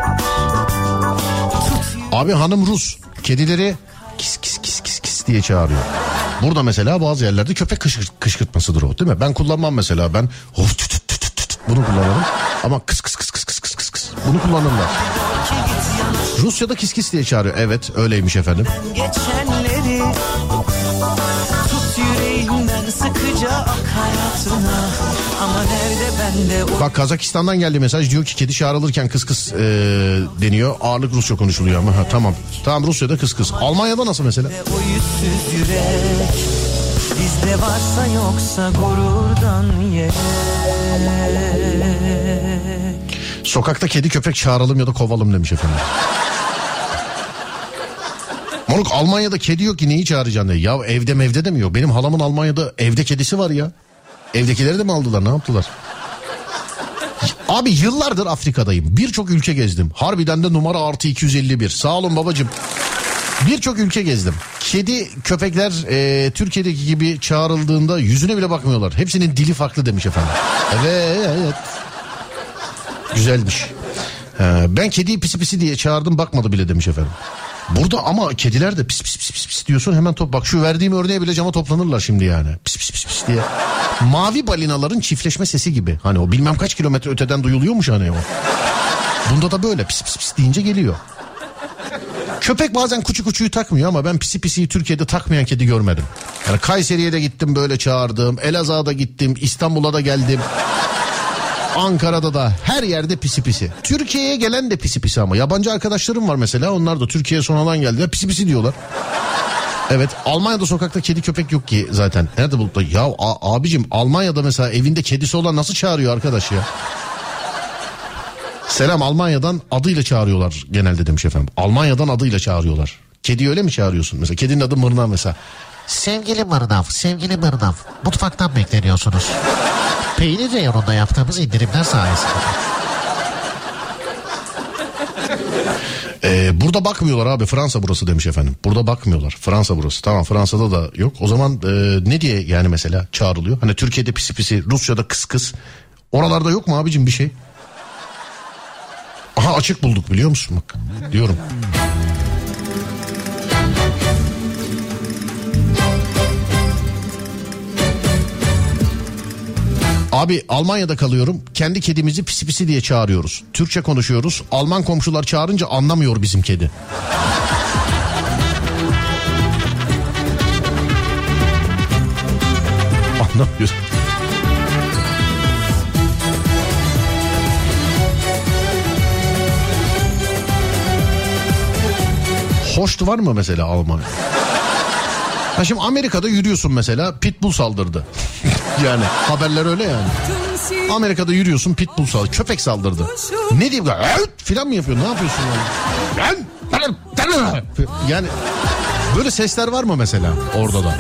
Tut Abi hanım Rus. Kedileri kis kis kis kis kis diye çağırıyor. Burada mesela bazı yerlerde köpek kışkırt, kışkırtmasıdır o değil mi? Ben kullanmam mesela ben of tüt tüt tüt tüt bunu kullanırım. Ama kıs kıs kıs kıs kıs kıs kıs kıs bunu kullanırlar. Rusya'da kis kis diye çağırıyor. Evet öyleymiş efendim. geçenleri Tut yüreğimden sıkıca ak hayatına Ama nerede bende o Bak Kazakistan'dan geldi mesaj diyor ki kedi çağrılırken kıs kıs eee, deniyor. Ağırlık Rusça konuşuluyor ama ha, tamam. Tamam Rusya'da kıs kıs. Almanya'da nasıl mesela? o yüzsüz yürek Bizde varsa yoksa gururdan ye Sokakta kedi köpek çağıralım ya da kovalım demiş efendim. Moruk Almanya'da kedi yok ki neyi çağıracaksın diye. Ya evde mevde de mi yok? Benim halamın Almanya'da evde kedisi var ya. Evdekileri de mi aldılar ne yaptılar? Abi yıllardır Afrika'dayım. Birçok ülke gezdim. Harbiden de numara artı 251. Sağ olun babacım. Birçok ülke gezdim. Kedi köpekler e, Türkiye'deki gibi çağrıldığında yüzüne bile bakmıyorlar. Hepsinin dili farklı demiş efendim. Evet. evet. Güzelmiş. Ee, ben kediyi pisi pisi diye çağırdım bakmadı bile demiş efendim. Burada ama kediler de pis pis pis pis, pis diyorsun hemen top. Bak şu verdiğim örneğe bile cama toplanırlar şimdi yani. Pis pis pis pis diye. Mavi balinaların çiftleşme sesi gibi. Hani o bilmem kaç kilometre öteden duyuluyormuş hani o. Bunda da böyle pis pis pis deyince geliyor. Köpek bazen kuçu kuçuyu takmıyor ama ben pisi pisiyi Türkiye'de takmayan kedi görmedim. Yani Kayseri'ye de gittim böyle çağırdım. Elazığ'a da gittim. İstanbul'a da geldim. Ankara'da da her yerde pisi pisi. Türkiye'ye gelen de pisi pisi ama. Yabancı arkadaşlarım var mesela onlar da Türkiye'ye sonradan geldiler pisi pisi diyorlar. Evet Almanya'da sokakta kedi köpek yok ki zaten. Nerede bulutla? Ya a- abicim Almanya'da mesela evinde kedisi olan nasıl çağırıyor arkadaş ya? Selam Almanya'dan adıyla çağırıyorlar genelde demiş efendim. Almanya'dan adıyla çağırıyorlar. Kedi öyle mi çağırıyorsun? Mesela kedinin adı Mırnav mesela. Sevgili Mırnav, sevgili Mırnav. Mutfaktan bekleniyorsunuz. Peynir reyonunda yaptığımız indirimler sayesinde. Ee, burada bakmıyorlar abi Fransa burası demiş efendim. Burada bakmıyorlar. Fransa burası. Tamam Fransa'da da yok. O zaman e, ne diye yani mesela çağrılıyor? Hani Türkiye'de pisi pisi, Rusya'da kıs kıs. Oralarda yok mu abicim bir şey? Aha açık bulduk biliyor musun bak diyorum. Abi Almanya'da kalıyorum. Kendi kedimizi pisi pisi diye çağırıyoruz. Türkçe konuşuyoruz. Alman komşular çağırınca anlamıyor bizim kedi. [laughs] Anlamıyor. Hoştu var mı mesela Alman? Ha şimdi Amerika'da yürüyorsun mesela pitbull saldırdı. Yani haberler öyle yani. Amerika'da yürüyorsun pitbull saldırdı. Köpek saldırdı. Ne diyeyim? Filan mı yapıyor? Ne yapıyorsun yani? Yani böyle sesler var mı mesela orada da?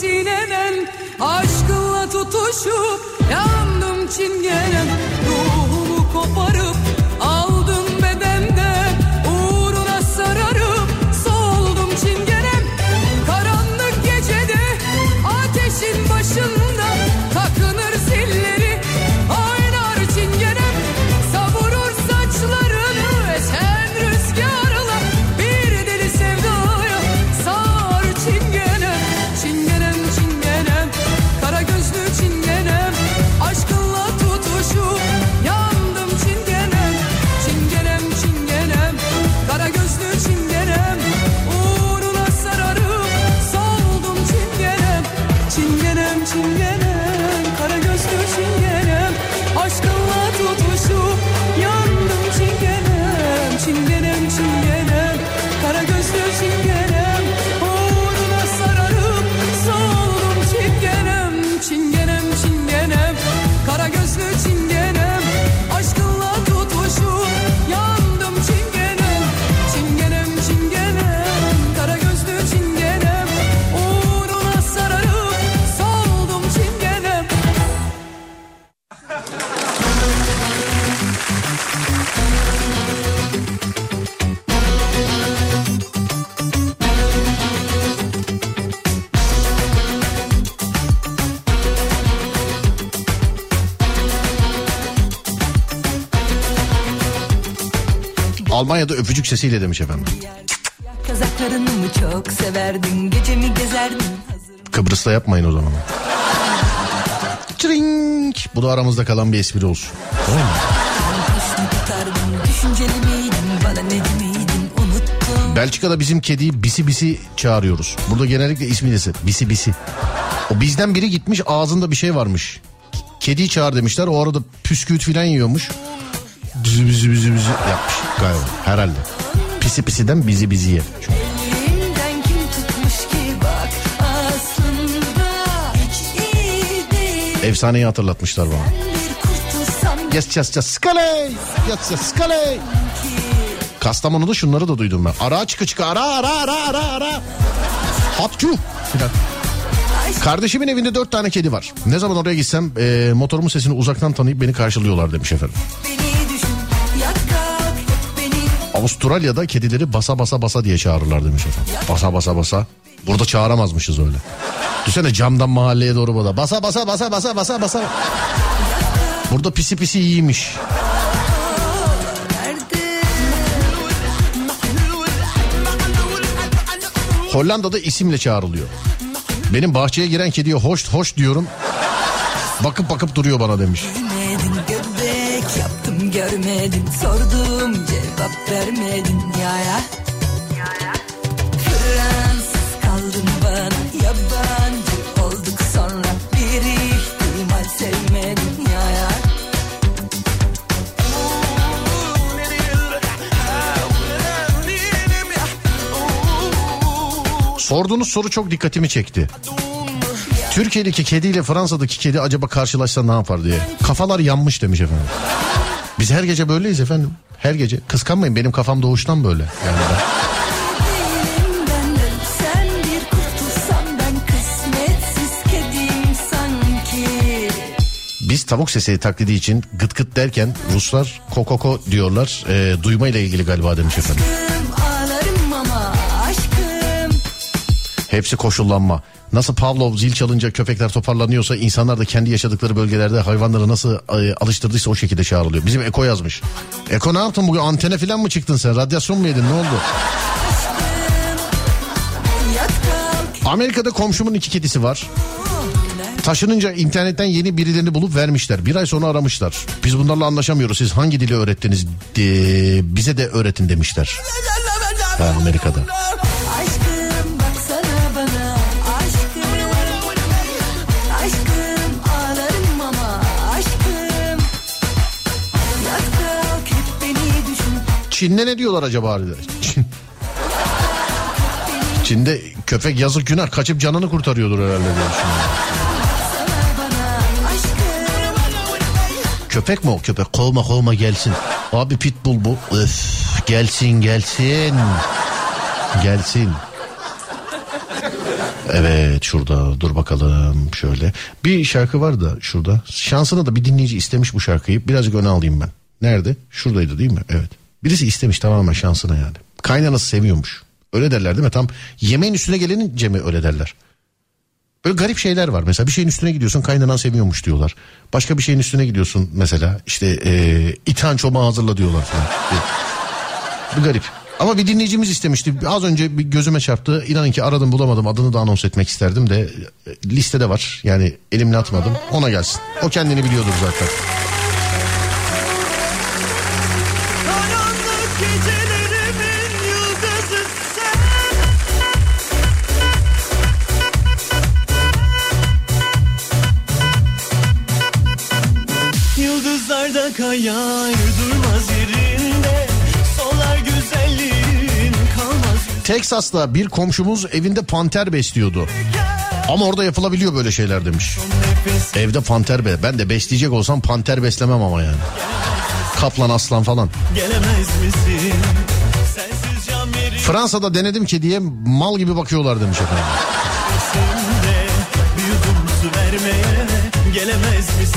Sineden Aşkınla tutuşup yandım çingenem Almanya'da öpücük sesiyle demiş efendim. Kazaklarını mı çok severdin Gece mi gezerdin Kıbrıs'ta yapmayın o zaman. Çring. Bu da aramızda kalan bir espri olsun. Tamam mı? Belçika'da bizim kediyi bisi bisi çağırıyoruz. Burada genellikle ismi dese bisi bisi. O bizden biri gitmiş ağzında bir şey varmış. Kediyi çağır demişler o arada püsküvit filan yiyormuş. Bizi bizi bizi bizi yapmış galiba herhalde. Pisi pisiden bizi biziye. Değil Efsaneyi hatırlatmışlar bana. Yes yes yes skaley. Yes yes skaley. Kastamonu'da şunları da duydum ben. Ara çıkı çıkı ara ara ara ara ara. Hatçu. Kardeşimin evinde dört tane kedi var. Ne zaman oraya gitsem e, motorumun sesini uzaktan tanıyıp beni karşılıyorlar demiş efendim. Avustralya'da kedileri basa basa basa diye çağırırlar demiş efendim. Basa basa basa. Burada çağıramazmışız öyle. Düşünsene camdan mahalleye doğru burada. Basa basa basa basa basa basa. Burada pisi pisi iyiymiş. Hollanda'da isimle çağrılıyor. Benim bahçeye giren kediye hoş hoş diyorum. Bakıp bakıp duruyor bana demiş. Görmedin göbek yaptım görmedin sordum cevap vermedin ya Fransız kaldın bana yabancı olduk sonra bir ihtimal sevmedin Sorduğunuz soru çok dikkatimi çekti. Türkiye'deki kediyle Fransa'daki kedi acaba karşılaşsa ne yapar diye. Kafalar yanmış demiş efendim. Biz her gece böyleyiz efendim. Her gece. Kıskanmayın benim kafam doğuştan böyle. Yani ben- Biz tavuk sesi taklidi için gıt gıt derken Ruslar kokoko diyorlar. E, duyma ile ilgili galiba demiş efendim. ağlarım ama aşkım Hepsi koşullanma. Nasıl Pavlov zil çalınca köpekler toparlanıyorsa insanlar da kendi yaşadıkları bölgelerde hayvanları nasıl e, alıştırdıysa o şekilde çağrılıyor. Bizim Eko yazmış. Eko ne yaptın bugün antene falan mı çıktın sen? Radyasyon mu yedin ne oldu? Amerika'da komşumun iki kedisi var. Taşınınca internetten yeni birilerini bulup vermişler. Bir ay sonra aramışlar. Biz bunlarla anlaşamıyoruz. Siz hangi dili öğrettiniz? De, bize de öğretin demişler. Ha, Amerika'da. Çin'de ne diyorlar acaba? Çin. Çin'de köpek yazık günah kaçıp canını kurtarıyordur herhalde diye düşünüyorum. Köpek mi o köpek? Kovma kovma gelsin. Abi pitbull bu. Öf, gelsin gelsin. Gelsin. Evet şurada dur bakalım şöyle. Bir şarkı var da şurada. Şansına da bir dinleyici istemiş bu şarkıyı. Birazcık öne alayım ben. Nerede? Şuradaydı değil mi? Evet. Birisi istemiş tamamen şansına yani. Kaynanası seviyormuş. Öyle derler değil mi? Tam yemeğin üstüne gelenince mi öyle derler? Böyle garip şeyler var. Mesela bir şeyin üstüne gidiyorsun kaynanan seviyormuş diyorlar. Başka bir şeyin üstüne gidiyorsun mesela işte e, iten çomağı hazırla diyorlar falan. Bir garip. Ama bir dinleyicimiz istemişti. Az önce bir gözüme çarptı. İnanın ki aradım bulamadım. Adını da anons etmek isterdim de e, listede var. Yani elimle atmadım. Ona gelsin. O kendini biliyordur zaten. Teksas'ta bir komşumuz evinde panter besliyordu. Ama orada yapılabiliyor böyle şeyler demiş. Evde panter be. Ben de besleyecek olsam panter beslemem ama yani. Kaplan aslan falan. Fransa'da denedim kediye mal gibi bakıyorlar demiş efendim. Gelemez misin?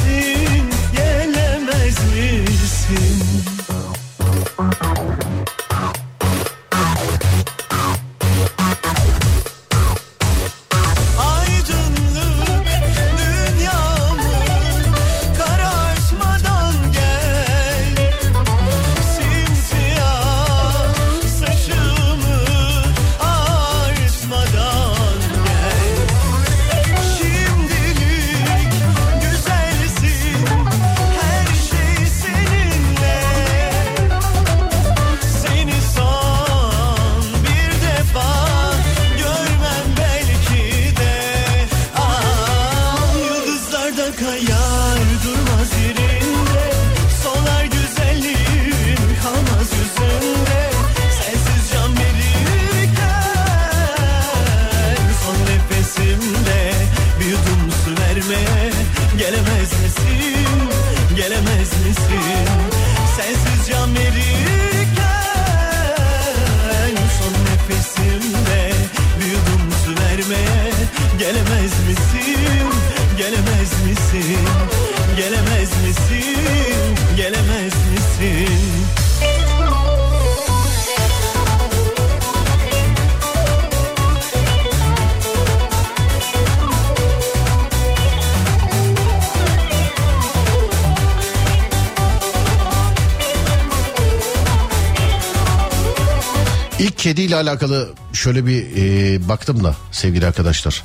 Kediyle alakalı şöyle bir e, baktım da sevgili arkadaşlar.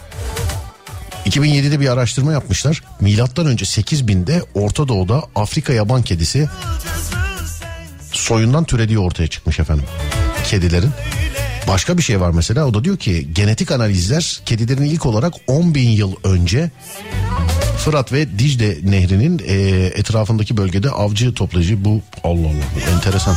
2007'de bir araştırma yapmışlar. Milattan önce 8000'de Orta Doğu'da Afrika yaban kedisi soyundan türediği ortaya çıkmış efendim. Kedilerin. Başka bir şey var mesela o da diyor ki genetik analizler kedilerin ilk olarak 10 bin yıl önce Fırat ve Dicle nehrinin e, etrafındaki bölgede avcı toplayıcı bu Allah Allah enteresan.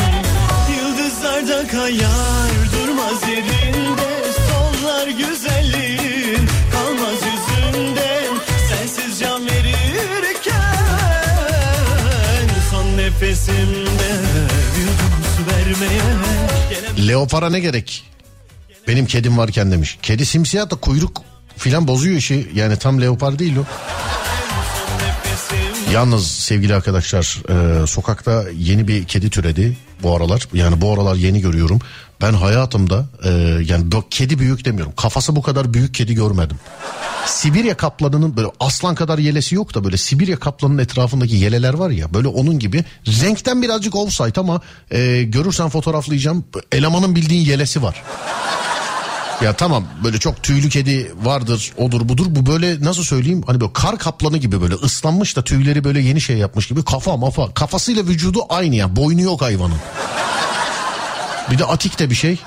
Yıldızlarda kayar durmaz yerinde Sollar güzelliğin kalmaz yüzünde Sensiz can verirken Son nefesimde vermeye Leopara ne gerek? Benim kedim varken demiş. Kedi simsiyah da kuyruk filan bozuyor işi. Yani tam leopar değil o. Yalnız sevgili arkadaşlar e, sokakta yeni bir kedi türedi bu aralar. Yani bu aralar yeni görüyorum. Ben hayatımda e, yani bu kedi büyük demiyorum. Kafası bu kadar büyük kedi görmedim. Sibirya kaplanının böyle aslan kadar yelesi yok da böyle Sibirya kaplanının etrafındaki yeleler var ya böyle onun gibi renkten birazcık offside ama e, görürsen fotoğraflayacağım elemanın bildiğin yelesi var. Ya tamam böyle çok tüylü kedi vardır odur budur bu böyle nasıl söyleyeyim hani böyle kar kaplanı gibi böyle ıslanmış da tüyleri böyle yeni şey yapmış gibi kafa mafa kafasıyla vücudu aynı ya boynu yok hayvanın. Bir de atik de bir şey.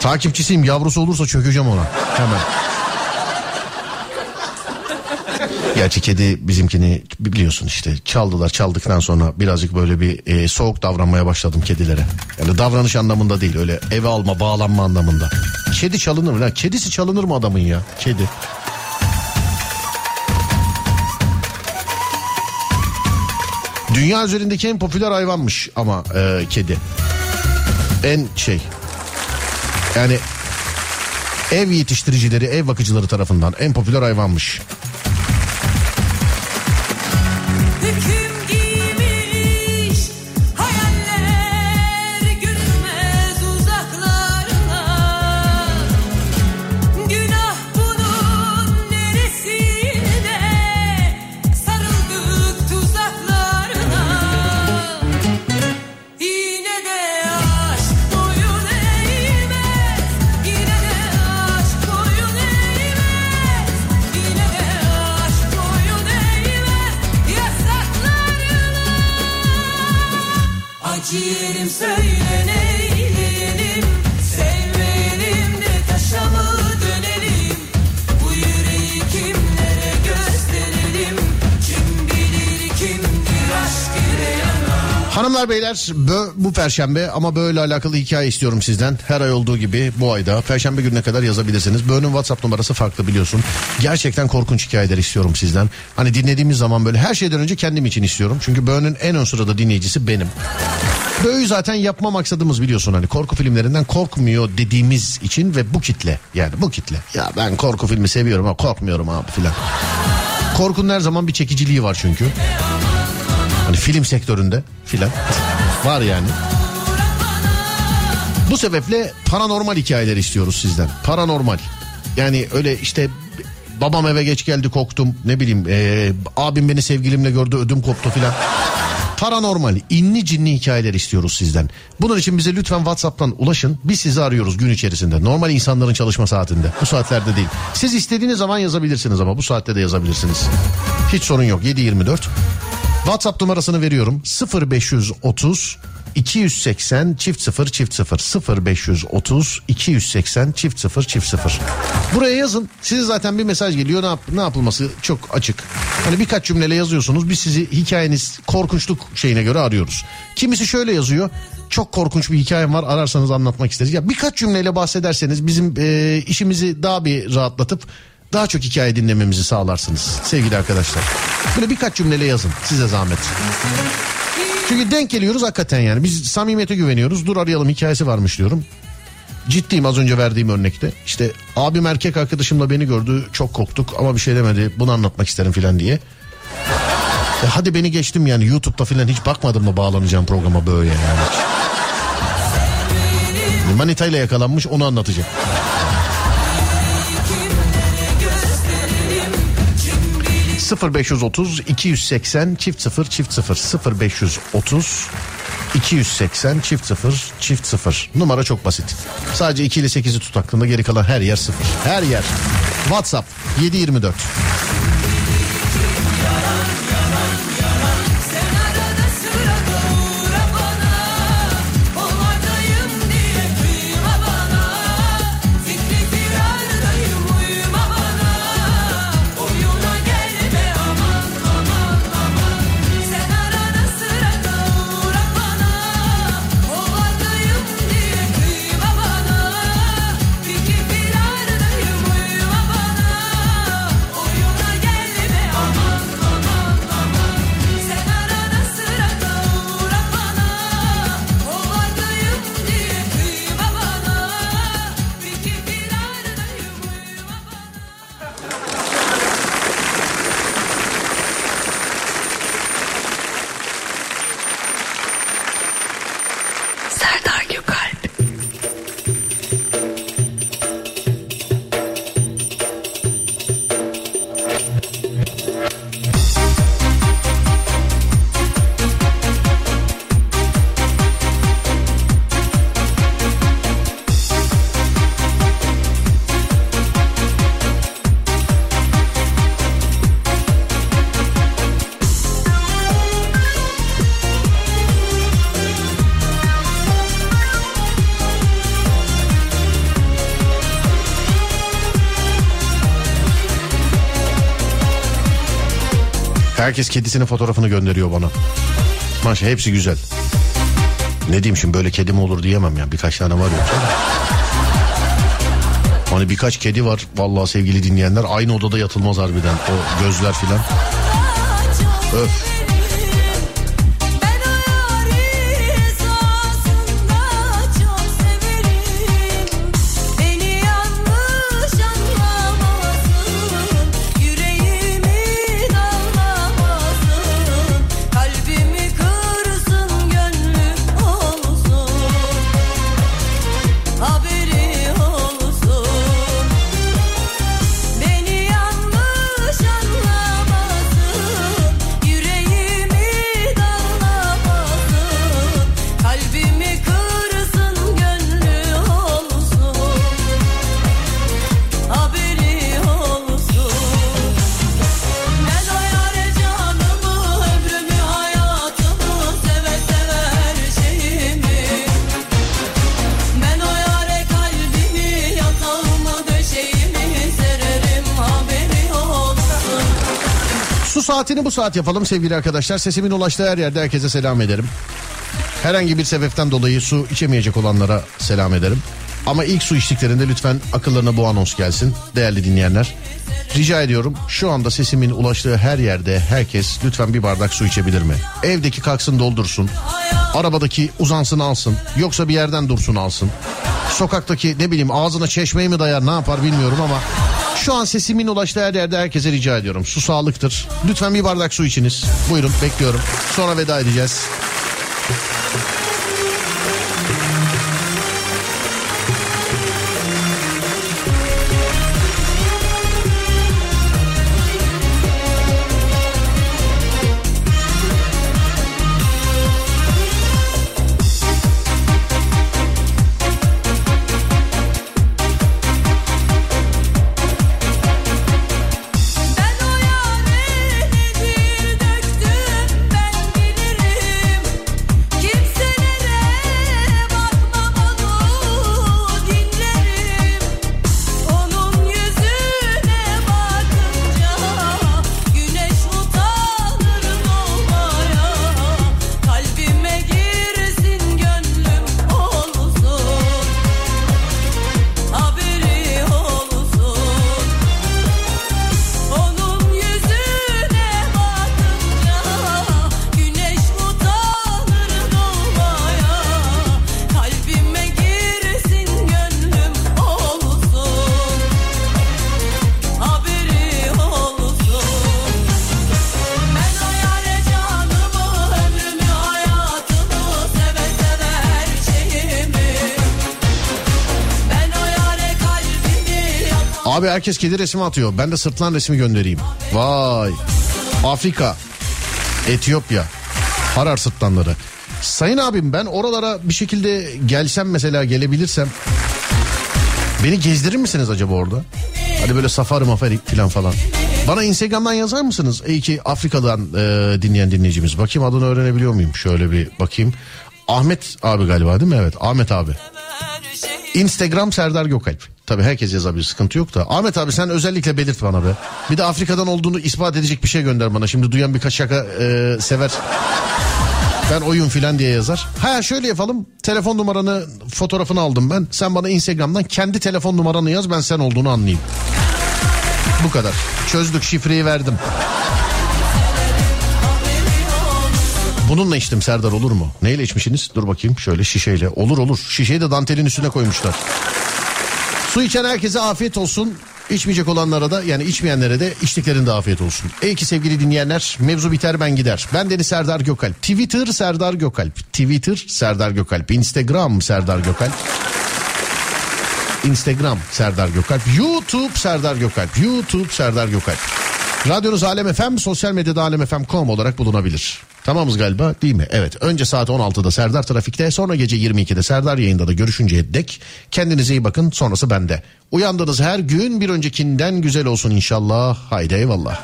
Takipçisiyim yavrusu olursa çökeceğim ona hemen. Gerçi kedi bizimkini biliyorsun işte çaldılar çaldıktan sonra birazcık böyle bir e, soğuk davranmaya başladım kedilere. Yani davranış anlamında değil öyle eve alma bağlanma anlamında. Kedi çalınır mı lan? Kedisi çalınır mı adamın ya? Kedi. Dünya üzerindeki en popüler hayvanmış ama e, kedi. En şey. Yani ev yetiştiricileri, ev bakıcıları tarafından en popüler hayvanmış. Hanımlar beyler bu perşembe ama böyle alakalı hikaye istiyorum sizden. Her ay olduğu gibi bu ayda perşembe gününe kadar yazabilirsiniz. Böğünün WhatsApp numarası farklı biliyorsun. Gerçekten korkunç hikayeler istiyorum sizden. Hani dinlediğimiz zaman böyle her şeyden önce kendim için istiyorum. Çünkü Böğünün en ön sırada dinleyicisi benim. Böğü zaten yapma maksadımız biliyorsun hani korku filmlerinden korkmuyor dediğimiz için ve bu kitle yani bu kitle. Ya ben korku filmi seviyorum ama korkmuyorum abi filan. Korkunun her zaman bir çekiciliği var çünkü. Hani film sektöründe filan var yani. Bu sebeple paranormal hikayeler istiyoruz sizden. Paranormal. Yani öyle işte babam eve geç geldi korktum ne bileyim eee, abim beni sevgilimle gördü ödüm koptu filan. Paranormal, inni cinli hikayeler istiyoruz sizden. Bunun için bize lütfen WhatsApp'tan ulaşın. Biz sizi arıyoruz gün içerisinde. Normal insanların çalışma saatinde. Bu saatlerde değil. Siz istediğiniz zaman yazabilirsiniz ama bu saatte de yazabilirsiniz. Hiç sorun yok. 7.24. WhatsApp numarasını veriyorum. 0530 280 çift 0 çift 0 0530 280 çift 0 çift 0 buraya yazın. Size zaten bir mesaj geliyor. Ne, yap, ne yapılması çok açık. Hani birkaç cümleyle yazıyorsunuz. Biz sizi hikayeniz korkunçluk şeyine göre arıyoruz. Kimisi şöyle yazıyor. Çok korkunç bir hikayem var. Ararsanız anlatmak isteriz. Ya birkaç cümleyle bahsederseniz bizim e, işimizi daha bir rahatlatıp daha çok hikaye dinlememizi sağlarsınız sevgili arkadaşlar böyle birkaç cümleyle yazın size zahmet çünkü denk geliyoruz hakikaten yani. Biz samimiyete güveniyoruz. Dur arayalım hikayesi varmış diyorum. Ciddiyim az önce verdiğim örnekte. İşte abim erkek arkadaşımla beni gördü çok korktuk ama bir şey demedi. Bunu anlatmak isterim filan diye. E hadi beni geçtim yani YouTube'da filan hiç bakmadım mı bağlanacağım programa böyle yani. Manita ile yakalanmış onu anlatacak. 0530 280 çift 0 çift 0 0530 280 çift 0 çift 0 numara çok basit. Sadece 2 ile 8'i tut aklında geri kalan her yer 0. Her yer. WhatsApp 724. Herkes kedisinin fotoğrafını gönderiyor bana. Maşallah hepsi güzel. Ne diyeyim şimdi böyle kedi mi olur diyemem ya. Birkaç tane var yoksa. Hani birkaç kedi var vallahi sevgili dinleyenler aynı odada yatılmaz harbiden o gözler filan. Öf. Saat yapalım sevgili arkadaşlar. Sesimin ulaştığı her yerde herkese selam ederim. Herhangi bir sebepten dolayı su içemeyecek olanlara selam ederim. Ama ilk su içtiklerinde lütfen akıllarına bu anons gelsin değerli dinleyenler. Rica ediyorum şu anda sesimin ulaştığı her yerde herkes lütfen bir bardak su içebilir mi? Evdeki kalksın doldursun. Arabadaki uzansın alsın. Yoksa bir yerden dursun alsın. Sokaktaki ne bileyim ağzına çeşmeyi mi dayar ne yapar bilmiyorum ama şu an sesimin ulaştığı her yerde herkese rica ediyorum. Su sağlıktır. Lütfen bir bardak su içiniz. Buyurun bekliyorum. Sonra veda edeceğiz. Abi herkes kedi resmi atıyor. Ben de sırtlan resmi göndereyim. Vay. Afrika. Etiyopya. Harar sırtlanları. Sayın abim ben oralara bir şekilde gelsem mesela gelebilirsem beni gezdirir misiniz acaba orada? Hadi böyle safari mafari falan falan. Bana Instagram'dan yazar mısınız? İyi ki Afrika'dan e, dinleyen dinleyicimiz. Bakayım adını öğrenebiliyor muyum? Şöyle bir bakayım. Ahmet abi galiba değil mi? Evet Ahmet abi. Instagram Serdar Gökalp. Tabii herkes yazabilir sıkıntı yok da. Ahmet abi sen özellikle belirt bana be. Bir de Afrika'dan olduğunu ispat edecek bir şey gönder bana. Şimdi duyan birkaç şaka e, sever. Ben oyun filan diye yazar. Ha şöyle yapalım. Telefon numaranı fotoğrafını aldım ben. Sen bana Instagram'dan kendi telefon numaranı yaz ben sen olduğunu anlayayım. Bu kadar. Çözdük şifreyi verdim. Bununla içtim Serdar olur mu? Neyle içmişsiniz? Dur bakayım şöyle şişeyle. Olur olur. Şişeyi de dantelin üstüne koymuşlar. Su içen herkese afiyet olsun. İçmeyecek olanlara da yani içmeyenlere de içtiklerinde afiyet olsun. Ey ki sevgili dinleyenler mevzu biter ben gider. Ben Deniz Serdar Gökalp. Twitter Serdar Gökalp. Twitter Serdar Gökalp. Instagram Serdar Gökalp. Instagram Serdar Gökalp. YouTube Serdar Gökalp. YouTube Serdar Gökalp. Radyonuz Alem FM, sosyal medyada alemfm.com olarak bulunabilir. Tamamız galiba değil mi? Evet. Önce saat 16'da Serdar Trafik'te, sonra gece 22'de Serdar yayında da görüşünceye dek kendinize iyi bakın. Sonrası bende. Uyandığınız her gün bir öncekinden güzel olsun inşallah. Haydi eyvallah.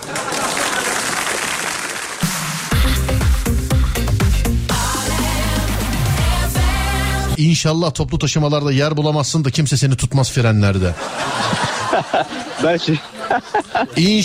İnşallah toplu taşımalarda yer bulamazsın da kimse seni tutmaz frenlerde. [laughs] Ben şey... İnşallah.